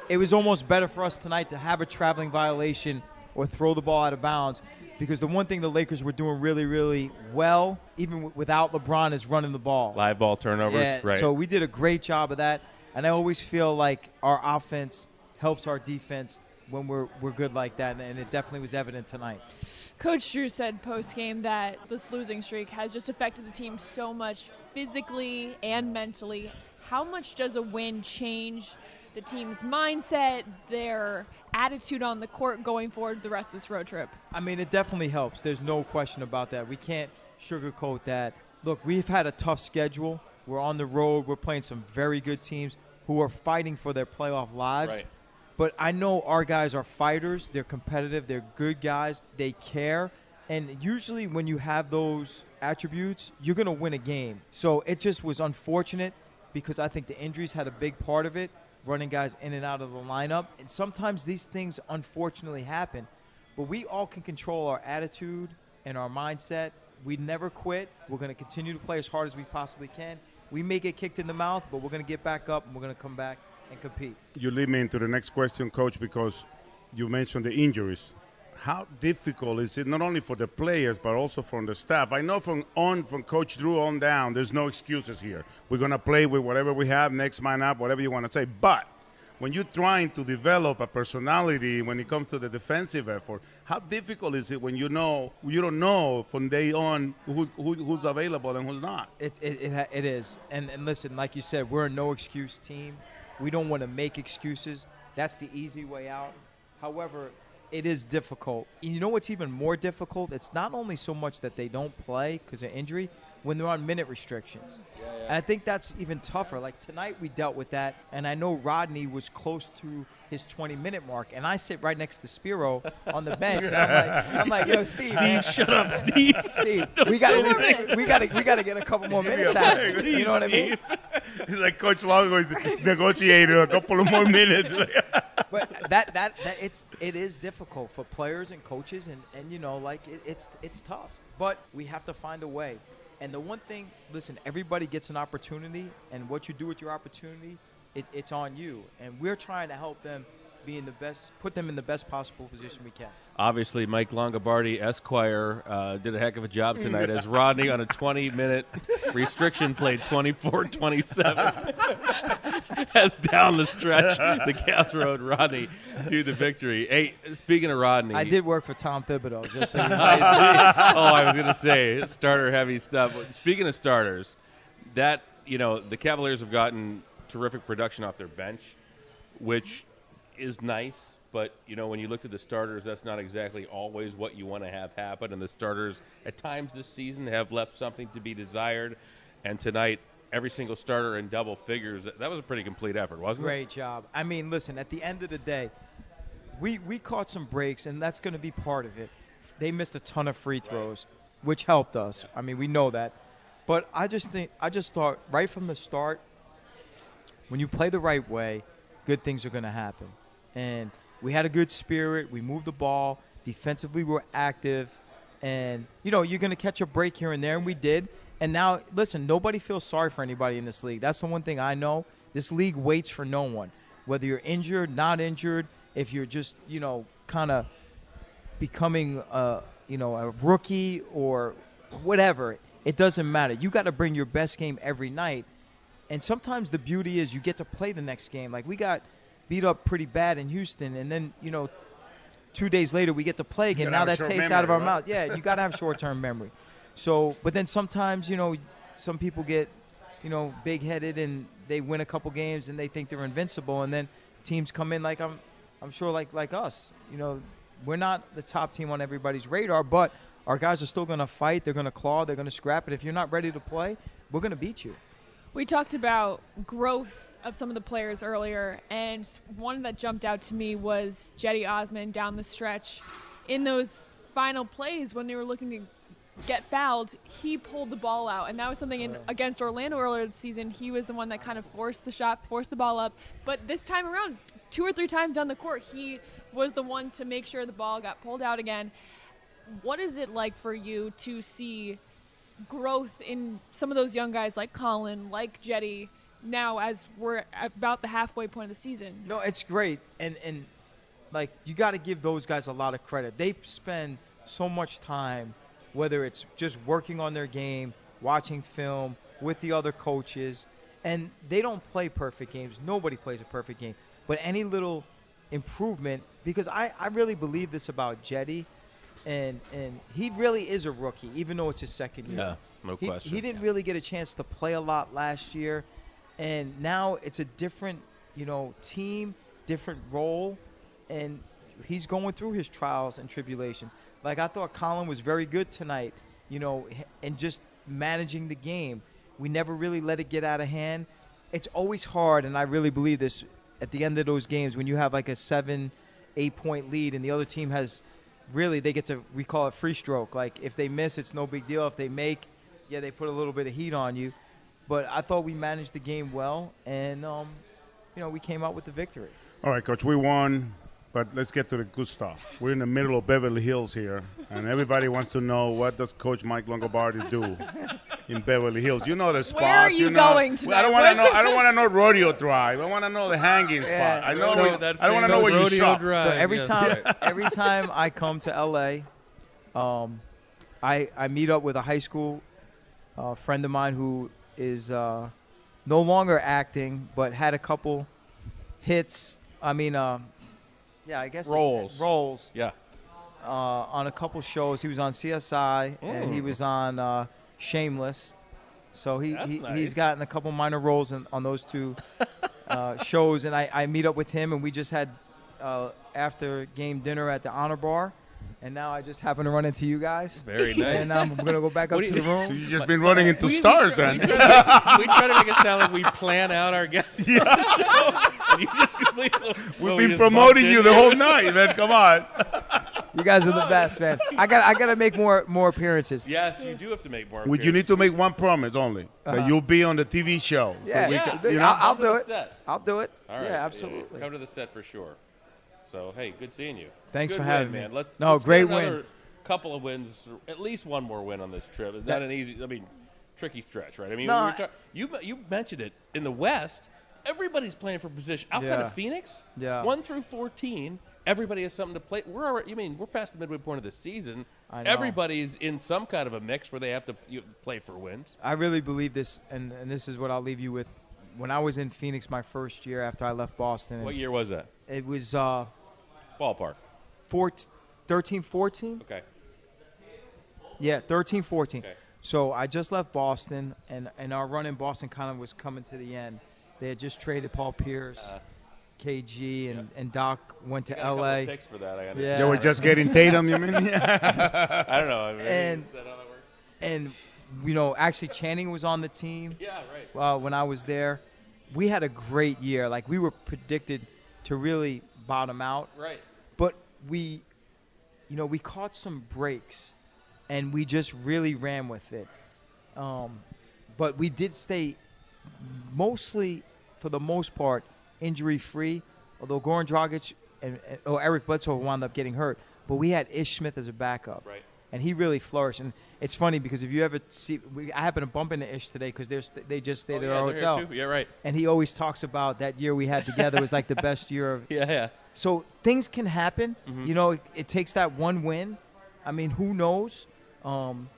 It was almost better for us tonight to have a traveling violation or throw the ball out of bounds because the one thing the Lakers were doing really, really well, even w- without LeBron, is running the ball. Live ball turnovers, Yeah, right? So we did a great job of that, and I always feel like our offense helps our defense when we're we're good like that, and it definitely was evident tonight. Coach Drew said post game that this losing streak has just affected the team so much physically and mentally. How much does a win change the team's mindset, their attitude on the court going forward the rest of this road trip? I mean, it definitely helps. There's no question about that. We can't sugarcoat that. Look, we've had a tough schedule. We're on the road. We're playing some very good teams who are fighting for their playoff lives. Right. But I know our guys are fighters. They're competitive. They're good guys. They care. And usually, when you have those attributes, you're going to win a game. So it just was unfortunate because I think the injuries had a big part of it, running guys in and out of the lineup. And sometimes these things unfortunately happen. But we all can control our attitude and our mindset. We never quit. We're going to continue to play as hard as we possibly can. We may get kicked in the mouth, but we're going to get back up and we're going to come back and compete. You lead me into the next question, Coach, because you mentioned the injuries. How difficult is it not only for the players but also from the staff? I know from on from Coach Drew on down, there's no excuses here. We're gonna play with whatever we have, next man up, whatever you want to say. But when you're trying to develop a personality when it comes to the defensive effort, how difficult is it when you know you don't know from day on who, who, who's available and who's not? It, it, it, it is. And, and listen, like you said, we're a no excuse team. We don't want to make excuses. That's the easy way out. However, it is difficult. And you know what's even more difficult? It's not only so much that they don't play because of injury, when they're on minute restrictions. Yeah, yeah. And I think that's even tougher. Like tonight, we dealt with that, and I know Rodney was close to his 20 minute mark, and I sit right next to Spiro on the bench. And I'm like, I'm like, yo, Steve, Steve, shut up, Steve. Steve, Don't we got we, we got we got to get a couple more minutes out. of. You know what I mean? He's like Coach Longo is negotiating a couple of more minutes. but that, that that it's it is difficult for players and coaches and and you know like it, it's it's tough but we have to find a way And the one thing, listen, everybody gets an opportunity, and what you do with your opportunity, it, it's on you. And we're trying to help them be in the best, put them in the best possible position we can. Obviously, Mike Longabardi, Esquire, uh, did a heck of a job tonight as Rodney on a 20 minute restriction played 24 27. as down the stretch, the Cavs rode Rodney to the victory. Hey, speaking of Rodney. I did work for Tom Thibodeau, just so you know. oh, I was going to say starter heavy stuff. Speaking of starters, that, you know, the Cavaliers have gotten terrific production off their bench, which is nice. But you know, when you look at the starters, that's not exactly always what you want to have happen. And the starters, at times this season, have left something to be desired. And tonight, every single starter in double figures. That was a pretty complete effort, wasn't Great it? Great job. I mean, listen, at the end of the day, we, we caught some breaks, and that's going to be part of it. They missed a ton of free throws, which helped us. I mean, we know that. But I just think, I just thought right from the start, when you play the right way, good things are going to happen. And we had a good spirit. We moved the ball. Defensively, we were active. And, you know, you're going to catch a break here and there, and we did. And now, listen, nobody feels sorry for anybody in this league. That's the one thing I know. This league waits for no one. Whether you're injured, not injured, if you're just, you know, kind of becoming, a, you know, a rookie or whatever, it doesn't matter. You got to bring your best game every night. And sometimes the beauty is you get to play the next game. Like we got beat up pretty bad in Houston, and then, you know, two days later we get to play again. Now that tastes memory, out of our right? mouth. Yeah, you got to have short-term memory. So, but then sometimes, you know, some people get, you know, big-headed and they win a couple games and they think they're invincible, and then teams come in like I'm, I'm sure like like us. You know, we're not the top team on everybody's radar, but our guys are still going to fight. They're going to claw. They're going to scrap it. If you're not ready to play, we're going to beat you. We talked about growth of some of the players earlier, and one that jumped out to me was Cedi Osman down the stretch. In those final plays, when they were looking to get fouled, he pulled the ball out, and that was something in, against Orlando earlier this season. He was the one that kind of forced the shot, forced the ball up. But this time around, two or three times down the court, he was the one to make sure the ball got pulled out again. What is it like for you to see growth in some of those young guys like Collin, like Cedi, now as we're about the halfway point of the season? No, it's great, and and like you got to give those guys a lot of credit. They spend so much time, whether it's just working on their game, watching film with the other coaches, and they don't play perfect games. Nobody plays a perfect game, but any little improvement, because I I really believe this about Cedi. And, and he really is a rookie, even though it's his second year. Yeah, no He- question. He didn't really get a chance to play a lot last year, and now it's a different, you know, team, different role, and he's going through his trials and tribulations. Like I thought, Collin was very good tonight, you know, and just managing the game. We never really let it get out of hand. It's always hard, and I really believe this. At the end of those games, when you have like a seven, eight point lead, and the other team has really they get to we call it free stroke. Like if they miss, it's no big deal. If they make, yeah, they put a little bit of heat on you. But I thought we managed the game well, and um, you know we came out with the victory. All right, coach, we won, but let's get to the good stuff. We're in the middle of Beverly Hills here, and everybody wants to know what does Coach Mike Longabardi do in Beverly Hills. You know the spot. Where are you know, going Well, I don't want to know. I don't want to know Rodeo Drive. I want to know the hanging spot. I know. So- where- I don't want to know where you shop. So every time, every time I come to LA, um, I I meet up with a high school uh, friend of mine who is uh, no longer acting, but had a couple hits. I mean, uh, yeah, I guess it's- Roles. roles. Yeah. Uh, on a couple shows, he was on CSI and he Mm. was on uh, Shameless. So he, That's he nice. he's gotten a couple minor roles in, on those two uh, shows, and I, I meet up with him, and we just had uh, after game dinner at the Honor Bar, and now I just happen to run into you guys. Very nice. And um, I'm gonna go back up to the room. So you just been running into We- we stars try- then. We try, to, we try to make it sound like we plan out our guests. on the show, and you just completely. We've oh, we been just promoting you in. the whole night, man. Come on. You guys are the best, man. I got I gotta make more more appearances. Yes, you do have to make more. Well, you need to make one promise only Uh-huh. that you'll be on the TV show. So Yeah, we yeah. can- you know? I'll, I'll do it. set. I'll do it. All right. Yeah, absolutely. Come to the set for sure. So hey, good seeing you. Thanks Good for having win, me. man. Let's No, let's get great win. Couple of wins, at least one more win on this trip. It's That- not an easy. I mean, tricky stretch, right? I mean, No, we were talk- you you mentioned it in the West. Everybody's playing for position outside Yeah. of Phoenix. Yeah. one through fourteen, everybody has something to play. We're already, you mean we're past the midway point of the season. I know. Everybody's in some kind of a mix where they have to you, play for wins. I really believe this, and, and this is what I'll leave you with. When I was in Phoenix my first year after I left Boston, What year was that? It was uh, Ballpark. 14, 13, 14. Okay. Yeah, 13, 14. So I just left Boston, and, and our run in Boston kind of was coming to the end. They had just traded Paul Pierce, KG, and, and Doc went to got L.A. picks for that, I yeah. understand. They were just getting Tatum, you mean? I don't know. I mean, and is that how that works? and you know, actually Channing was on the team. Yeah, right. Uh, when I was there, we had a great year. Like we were predicted to really bottom out. Right. But we, you know, we caught some breaks, and we just really ran with it. Um, but we did stay mostly, for the most part, injury free. Although Goran Dragic and, and oh, Eric Bledsoe wound up getting hurt, but we had Ish Smith as a backup, Right. and he really flourished. And it's funny because if you ever see, we, I happened to bump into Ish today because they're st- they just stayed Oh, at yeah, our hotel. Yeah, right. And he always talks about that year we had together was like the best year of. Yeah, yeah. So things can happen. Mhm. You know, it, it takes that one win. I mean, who knows? Um,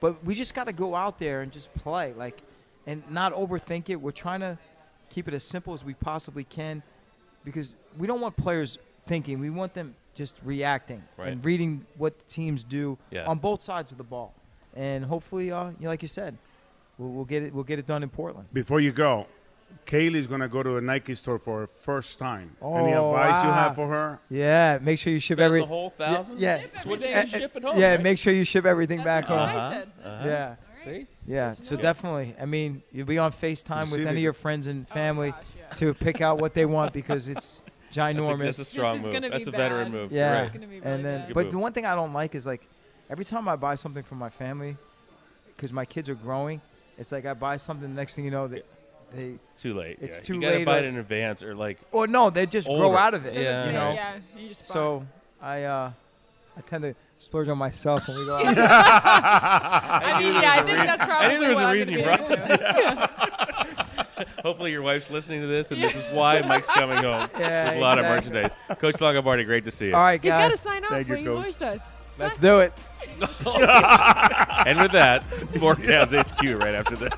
but we just got to go out there and just play, like, and not overthink it. We're trying to keep it as simple as we possibly can, because we don't want players thinking. We want them just reacting Right. and reading what the teams do Yeah. on both sides of the ball, and hopefully, uh, you know, like you said, we'll, we'll get it. We'll get it done in Portland. Before you go, Kaylee's gonna go to a Nike store for her first time. Any Oh, advice you have for her? Yeah, make sure you ship Spend every the whole thousand? Yeah, Ship everything yeah, and ship it home, yeah. right? Make sure you ship everything back what home. I said. Uh-huh. Yeah. See? Yeah. So definitely, I mean, you'll be on Facetime You with see any the- of your friends and family to pick out what they want because it's ginormous. That's a strong This is move. gonna be That's a veteran bad. move. Yeah. Right. gonna be and then, bad. Good but move. the one thing I don't like is like every time I buy something for my family, because my kids are growing, it's like I buy something. The next thing you know, they, they It's too late. It's yeah. too you gotta late buy or- it in advance or like. or no, they just grow Older. out of it. Yeah. You know. Yeah, you just buy. So I uh, I tend to splurge on myself when we go out. I mean, yeah, I was a think that's reason- I knew probably there was what a I'm reason you gonna brought get that. Hopefully, your wife's listening to this, and this is why Mike's coming home Yeah, with a lot exactly. of merchandise. Coach Longabardi, great to see you. All right, He's got to guys. sign off Thank you, when he Coach. voiced us. Let's do it. and with that, more Cavs HQ right after this.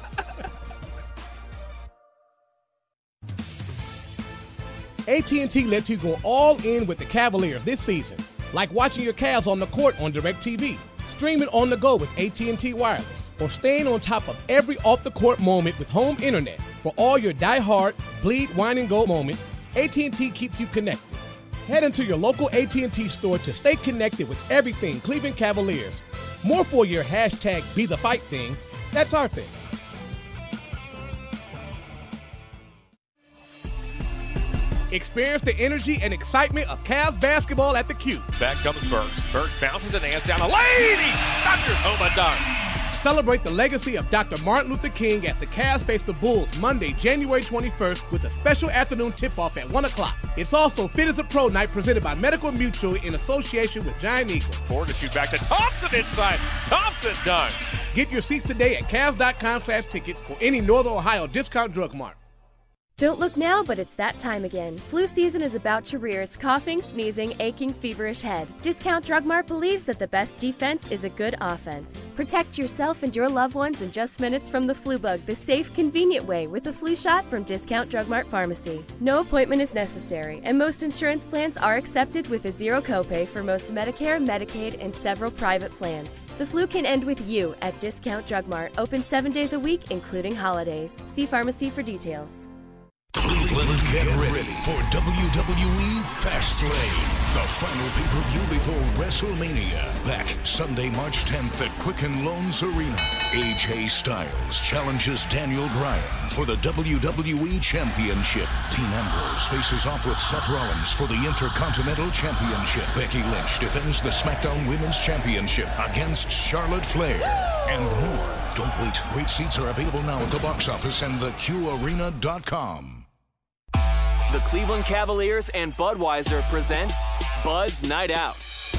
AT&T lets you go all in with the Cavaliers this season, like watching your Cavs on the court on DirecTV, streaming on the go with AT&T Wireless, or staying on top of every off-the-court moment with home internet. For all your die-hard, bleed, wine, and go moments, AT&T keeps you connected. Head into your local AT&T store to stay connected with everything Cleveland Cavaliers. More for your hashtag Be The Fight thing. That's our thing. Experience the energy and excitement of Cavs basketball at the Cube. Back comes Burks. Burks bounces and hands down a lady. Thunders home a dunk. Celebrate the legacy of Dr. Martin Luther King as the Cavs face the Bulls Monday, January 21st with a special afternoon tip-off at 1 o'clock. It's also Fit as a Pro night presented by Medical Mutual in association with Giant Eagle. Forward to shoot back to Thompson inside. Thompson dunks. Get your seats today at Cavs.com slash tickets or any Northern Ohio discount drug mart. Don't look now, but it's that time again. Flu season is about to rear its coughing, sneezing, aching, feverish head. Discount Drug Mart believes that the best defense is a good offense. Protect yourself and your loved ones in just minutes from the flu bug the safe, convenient way with a flu shot from Discount Drug Mart Pharmacy. No appointment is necessary, and most insurance plans are accepted with a zero copay for most Medicare, Medicaid, and several private plans. The flu can end with you at Discount Drug Mart, open seven days a week, including holidays. See pharmacy for details. Cleveland, get ready for WWE Fastlane, the final pay-per-view before WrestleMania. Back Sunday, March 10th at Quicken Loans Arena. AJ Styles challenges Daniel Bryan for the WWE Championship. Dean Ambrose faces off with Seth Rollins for the Intercontinental Championship. Becky Lynch defends the SmackDown Women's Championship against Charlotte Flair. And more. Don't wait. Great seats are available now at the box office and theqarena.com. The Cleveland Cavaliers and Budweiser present Bud's Night Out.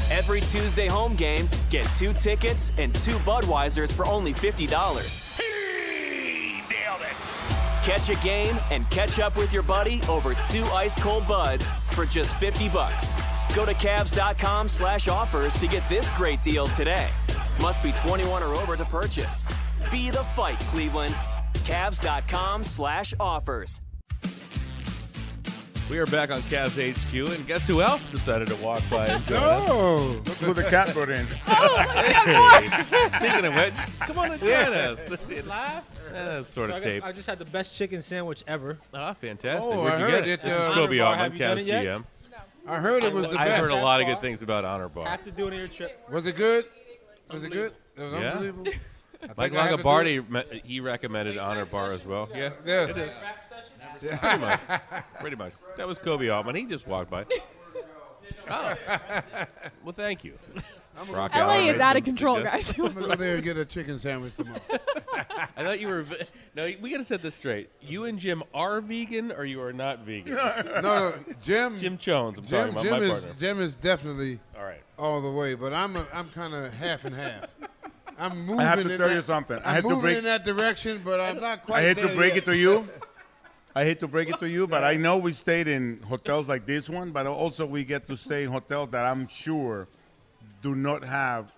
Every Tuesday home game, get two tickets and two Budweisers for only $50. Hey, nailed it. Catch a game and catch up with your buddy over two ice cold buds for just 50 bucks. Go to Cavs.com slash offers to get this great deal today. Must be 21 or over to purchase. Be the fight, Cleveland. Cavs.com slash offers. We are back on Cavs HQ, and guess who else decided to walk by and join us? Oh, look who the cat brought in. Hey, speaking of which, come on and join us. It's live. That's sort So I of got- tape. I just had the best chicken sandwich ever. Ah, fantastic. Oh, Where'd I you heard get it? it, This is uh, Koby Honor Bar. Altman, Have you done Cavs it yet? GM. I heard it was the I've best. heard a lot of good things about Honor Bar. After doing your trip. Was it good? Was it good? It was Yeah. unbelievable. I Mike think I have to do Longabardi, me- he recommended Honor Bar as well. Yeah, Yes. It is. Pretty much. Pretty much. That was Koby Altman. He just walked by. Oh. Well, thank you. Rock LA Allen is made out of some control, suggestions. guys. I'm gonna go there and get a chicken sandwich tomorrow. I thought you were. ve- No, we got to set this straight. You and Jim are vegan, or you are not vegan? no, no, Jim. Jim Chones. I'm Jim, talking about Jim my is partner. Jim is definitely All right. all the way, but I'm a, I'm kind of half and half. I'm moving. I have to in tell that, you something. I I'm had to moving break- in that direction, but I'm not quite. I hate to there break yet. it to you. I hate to break it to you, but I know we stayed in hotels like this one, but also we get to stay in hotels that I'm sure do not have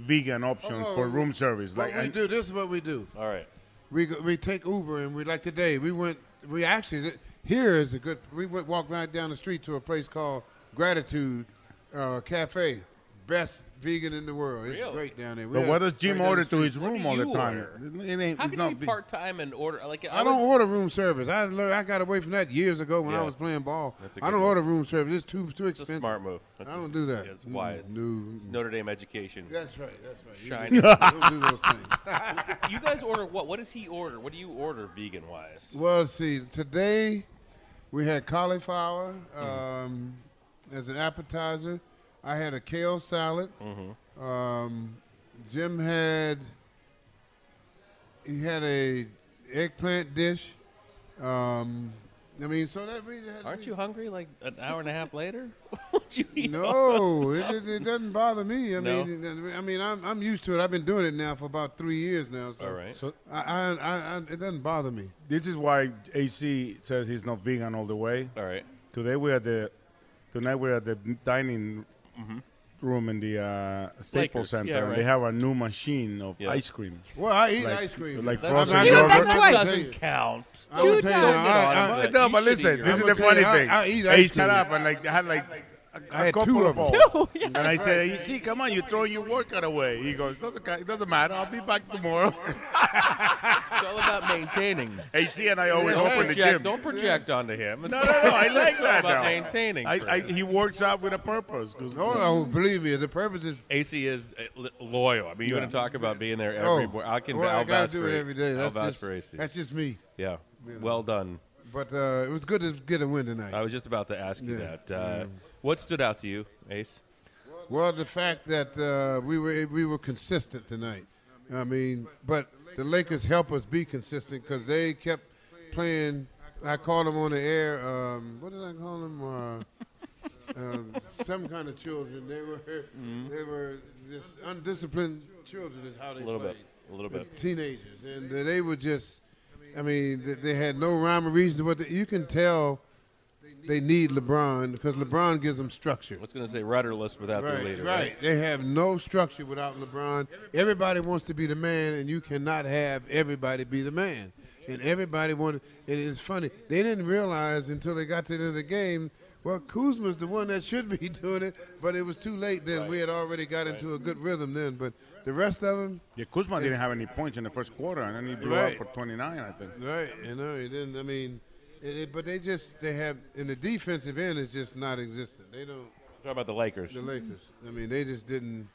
vegan options Oh, for room service. What Like we I- do, this is what we do. All right. We go, we take Uber and we like today. We went. We actually here is a good. We went walked right down the street to a place called Gratitude uh, Cafe. Best vegan in the world. It's Really? great down there. We But had- what does Jim right down order the to his. What room do all the you time? order? It ain't, How it's can not you be part time and order? Like I don't order room service. I learned, I got away from that years ago when Yeah. I was playing ball. That's a I good don't move. order room service. It's too too It's a expensive. smart move. That's I a- don't do that. yeah, it's Mm, wise. no. It's Notre Dame education. That's right. That's right. You Shining. don't- you don't do those things. you guys order what? What does he order? What do you order vegan wise? Well, see, today we had cauliflower Mm-hmm. um, as an appetizer. I had a kale salad. Mhm. Um, Jim had he had a eggplant dish. Um, I mean, so that really had Aren't you hungry? Like an hour and a half later? What'd you eat No, it, it, it doesn't bother me. I No? mean, I mean, I'm, I'm used to it. I've been doing it now for about three years now. So, All right. so I, I, I, I, it doesn't bother me. This is why AC says he's not vegan all the way. All right. Today we're at the tonight we're at the dining Mhm. room in the uh, Staples Lakers, Center, yeah, and right. they have a new machine of Yeah. ice cream. Well, I eat Like- ice cream. like That's- frozen I'm You not- I'm not twice. gonna tell Doesn't you. count. I'm gonna tell you now, I- I- I- no, but listen, this is the funny you, I- thing. I eat hey, ice shut up! And like, I had like a, I had two of balls. them. Two, yeah. And I said, "You see, come on, you're throwing your workout away." He goes, "Doesn't ca- it doesn't matter. I'll be back tomorrow." It's all about maintaining. AC and I always Don't open the project- gym. Don't project onto him. It's No, no, no. I like it's all that. about though. maintaining. I, I, he works out with a purpose. 'cause- No, no, believe me, the purpose is. AC is uh, loyal. I mean, you're Yeah. going to talk about being there every. Oh. I can. well, I'll I gotta do it every day. That's just, for AC. that's just me. Yeah. You. Well done. But uh, it was good to get a win tonight. I was just about to ask you Yeah. that. Uh, Yeah. What stood out to you, Ace? Well, the fact that uh, we were we were consistent tonight. I mean, but the Lakers help us be consistent because they kept playing. I called them on the air. Um, what did I call them? Uh, uh, some kind of children. They were they were just undisciplined children. Is how they A little played. bit. A little bit. Teenagers, and they were just. I mean, they, they had no rhyme or reason to what they, you can tell. They need LeBron because LeBron gives them structure. I was going to say rudderless without their leader. right. right. They have no structure without LeBron. Everybody wants to be the man, and you cannot have everybody be the man. And everybody wanted. And it's funny. They didn't realize until they got to the end of the game. Well, Kuzma's the one that should be doing it, but it was too late. Then we had already got into a good rhythm then. But the rest of them, Yeah, Kuzma didn't have any points in the first quarter, and then he blew Right. up for 29, I think. right? You know, he didn't. I mean, it, it- but they just they have in the defensive end is just not existent. They don't. Talk about the Lakers. The Lakers. I mean, they just didn't.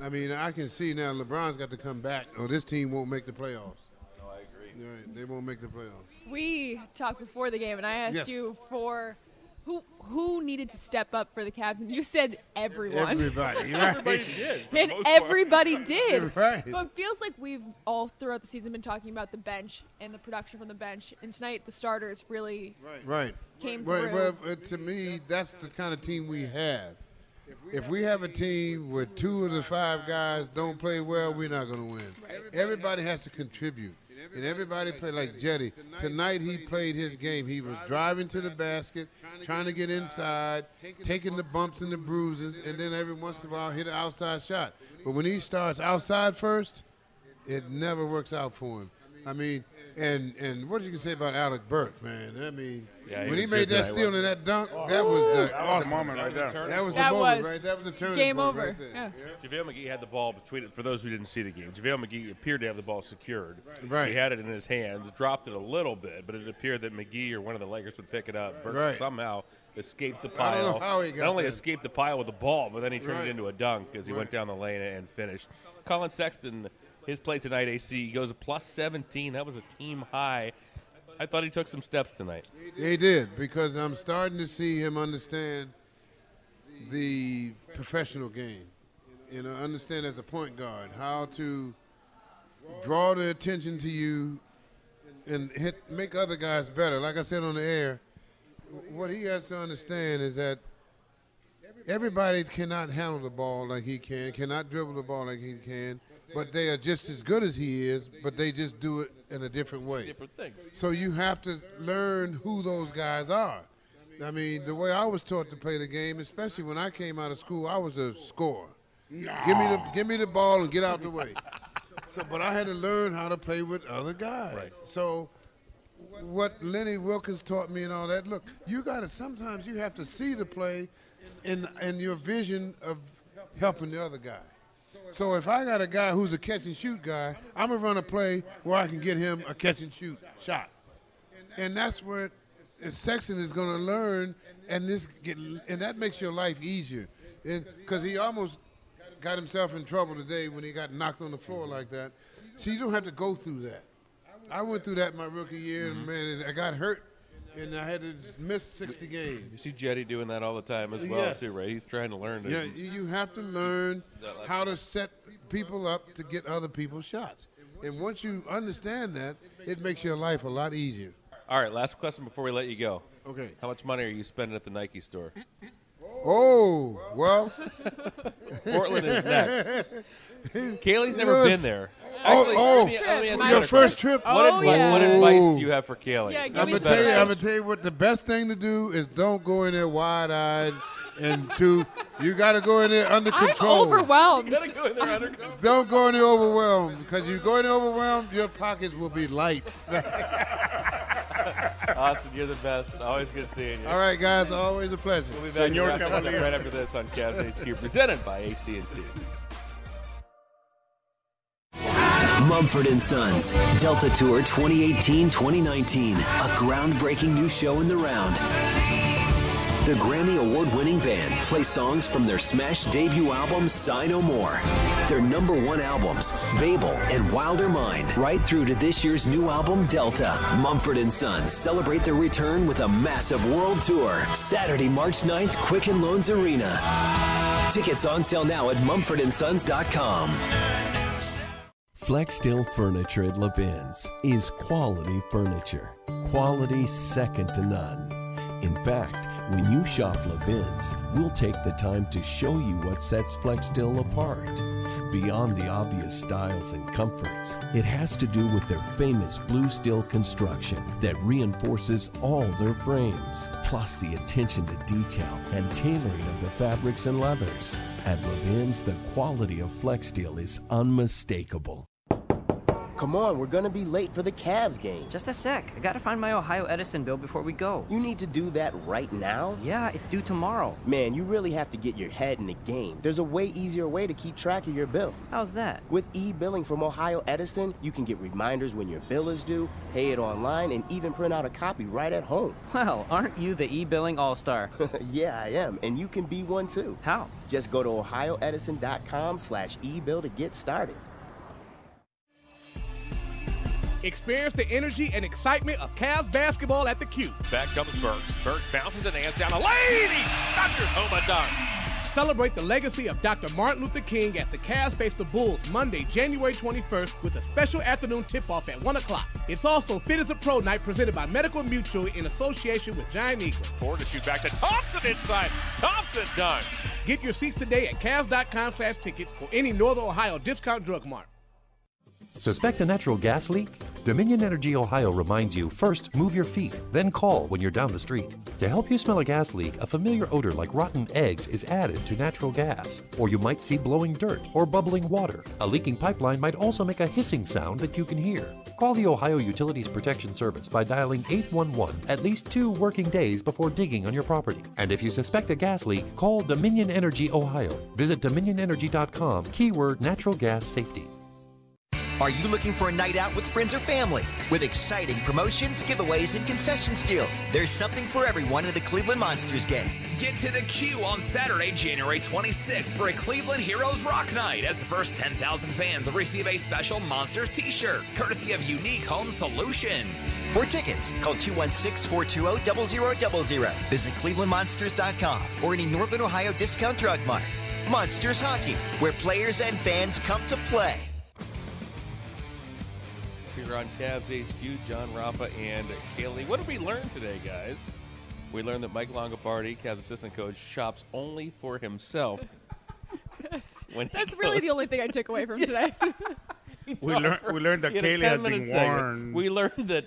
I mean, I can see now LeBron's got to come back, or this team won't make the playoffs. No, I agree. Right, they won't make the playoffs. We talked before the game, and I asked Yes. you for who who needed to step up for the Cavs, and you said everyone. Everybody, right? Everybody did. and most part. everybody did. Right. But it feels like we've all throughout the season been talking about the bench and the production from the bench, and tonight the starters really Right. came Well, through. well, uh, to me, that's the kind of team we have. If we have a team where two of the five guys don't play well, we're not going to win. Everybody has to contribute. And everybody played like Cedi. Tonight he played his game. He was driving to the basket, trying to get inside, taking the bumps and the bruises, and then every once in a while hit an outside shot. But when he starts outside first, it never works out for him. I mean, and and what did you say about Alec Burks, man? I mean, Yeah, he when he was made that tonight, steal wasn't and that dunk, Oh, that was uh, that was the awesome. moment right there. That was the That moment, was right? That was the turning game over. right there. Yeah. JaVale McGee had the ball between it. For those who didn't see the game, JaVale McGee appeared to have the ball secured. Right. He had it in his hands, dropped it a little bit, but it appeared that McGee or one of the Lakers would pick it up. Burks Right. somehow escaped the I don't pile. know how he got Not only that. escaped the pile with the ball, but then he turned Right. it into a dunk as he went down the lane and finished. Collin Sexton, his play tonight, AC, goes a plus 17. That was a team high. I thought he took some steps tonight. He did because I'm starting to see him understand the professional game. You know, understand as a point guard how to draw the attention to you and hit make other guys better. Like I said on the air, what he has to understand is that everybody cannot handle the ball like he can, cannot dribble the ball like he can, but they are just as good as he is, but they just do it in a different way. Different things. So you have to learn who those guys are. I mean, the way I was taught to play the game, especially when I came out of school, I was a scorer. Give me the give me the ball and get out the way. so, but I had to learn how to play with other guys. Right. So, what Lenny Wilkens taught me and all that. Look, you got to sometimes you have to see the play, in in your vision of helping the other guy. So if I got a guy who's a catch and shoot guy, I'm gonna run a play where I can get him a catch and shoot shot, and that's where Sexton is gonna learn, and this get and that makes your life easier, because he almost got himself in trouble today when he got knocked on the floor like that. So you don't have to go through that. I went through that my rookie year, and mm-hmm. man, I got hurt, and I had to miss 60 games. You see Cedi doing that all the time as well, Yes. too, right? He's trying to learn. To, Yeah, you you have to learn how to set people up to get other people's shots. And once you understand that, it makes your life a lot easier. All right, last question before we let you go. Okay. How much money are you spending at the Nike store? Oh, well. Portland is next. Kaylee's You never know, been there. Oh, Actually, oh, let oh. me- let me ask you your another first question. trip. What, oh, advi- what advice do you have for Kaylee? Yeah, give I'm me gonna some tell you. I'm gonna tell you what the best thing to do is don't go in there wide-eyed, and two, you got to go in there under control. I'm control. overwhelmed. Don't go in there overwhelmed because you go in there overwhelmed, your pockets will be light. Austin, you're the best. Always good seeing you. All right, guys, always a pleasure. We'll be back to wrap things up right after this on Cavs HQ, presented by AT&T. Mumford Sons Delta Tour 2018-2019, a groundbreaking new show in the round. The Grammy award-winning band plays songs from their smash debut album Sigh No More, their number one albums Babel and Wilder Mind, right through to this year's new album Delta. Mumford Sons celebrate their return with a massive world tour. Saturday, March 9th, Quicken Loans Arena. Tickets on sale now at mumfordandsons.com. Flexsteel Furniture at Levin's is quality furniture. Quality second to none. In fact, when you shop Levin's, we'll take the time to show you what sets Flexsteel apart. Beyond the obvious styles and comforts, it has to do with their famous blue steel construction that reinforces all their frames, plus the attention to detail and tailoring of the fabrics and leathers. At Levin's, the quality of Flexsteel is unmistakable. Come on, we're gonna be late for the Cavs game. Just a sec. I gotta find my Ohio Edison bill before we go. You need to do that right now? Yeah, it's due tomorrow. Man, you really have to get your head in the game. There's a way easier way to keep track of your bill. How's that? With e-billing from Ohio Edison, you can get reminders when your bill is due, pay it online, and even print out a copy right at home. Well, aren't you the e-billing all-star? yeah, I am, and you can be one too. How? Just go to ohioedison.com slash e-bill to get started. Experience the energy and excitement of Cavs basketball at the Cube. Back comes Burks. Burks bounces and hands down a lady. Dr. Homa dunk. Celebrate the legacy of Dr. Martin Luther King as the Cavs face the Bulls Monday, January 21st with a special afternoon tip-off at 1 o'clock. It's also Fit as a Pro night presented by Medical Mutual in association with Giant Eagle. Ford to shoot back to Thompson inside. Thompson dunks. Get your seats today at Cavs.com slash tickets or any Northern Ohio discount drug mart. Suspect a natural gas leak? Dominion Energy Ohio reminds you first move your feet, then call when you're down the street. To help you smell a gas leak, a familiar odor like rotten eggs is added to natural gas. Or you might see blowing dirt or bubbling water. A leaking pipeline might also make a hissing sound that you can hear. Call the Ohio Utilities Protection Service by dialing 811 at least two working days before digging on your property. And if you suspect a gas leak, call Dominion Energy Ohio. Visit dominionenergy.com, keyword natural gas safety. Are you looking for a night out with friends or family? With exciting promotions, giveaways, and concession deals, there's something for everyone at the Cleveland Monsters game. Get to the Q on Saturday, January 26th for a Cleveland Heroes Rock Night as the first 10,000 fans will receive a special Monsters t-shirt, courtesy of Unique Home Solutions. For tickets, call 216-420-0000. Visit clevelandmonsters.com or any Northern Ohio discount drug mart. Monsters Hockey, where players and fans come to play. Here on Cavs HQ, John Rafa and Kaylee. What did we learn today, guys? We learned that Mike Longabardi, Cavs assistant coach, shops only for himself. that's when he that's really the only thing I took away from today. We learned we learned that He had a Kaylee has 10-minute been segment. warned. We learned that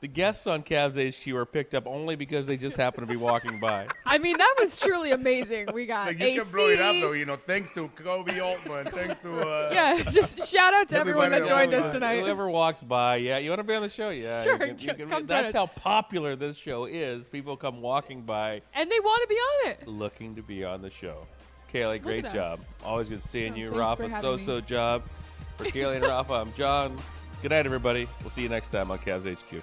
the, the guests on Cavs HQ are picked up only because they just happen to be walking by. I mean, that was truly amazing. We got Like, you AC. can blow it up though, you know. Thanks to Koby Altman. Thanks to uh, yeah, just shout out to everyone that joined us tonight. Whoever walks by, yeah, you want to be on the show? Yeah, Sure, you can- you can- come that's how popular this show is. People come walking by And they want to be on it. looking to be on the show. Kaylee, great job. us. Always good seeing you. Rafa, having so me. so job. For Kaylee and Rafa, I'm John. Good night, everybody. We'll see you next time on Cavs HQ.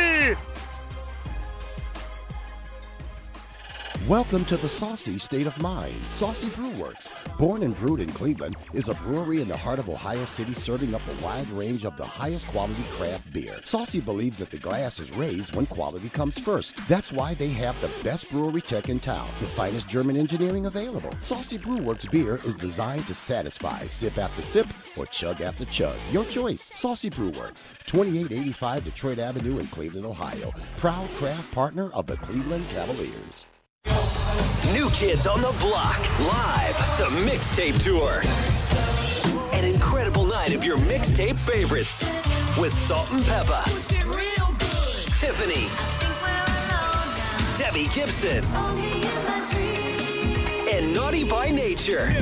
Welcome to the Saucy State of Mind. Saucy Brew Works, born and brewed in Cleveland, is a brewery in the heart of Ohio City serving up a wide range of the highest quality craft beer. Saucy believes that the glass is raised when quality comes first. That's why they have the best brewery tech in town, the finest German engineering available. Saucy Brew Works beer is designed to satisfy sip after sip or chug after chug. Your choice. Saucy Brew Works, 2885 Detroit Avenue in Cleveland, Ohio. Proud craft partner of the Cleveland Cavaliers. New Kids on the Block, live, the mixtape tour. An incredible night of your mixtape favorites with Salt and Peppa, Tiffany, Debbie Gibson, and Naughty by Nature.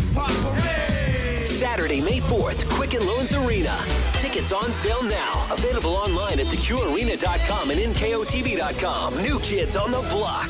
Saturday, May 4th, Quicken Loans Arena. Tickets on sale now. Available online at theqarena.com and nkotb.com. New Kids on the Block.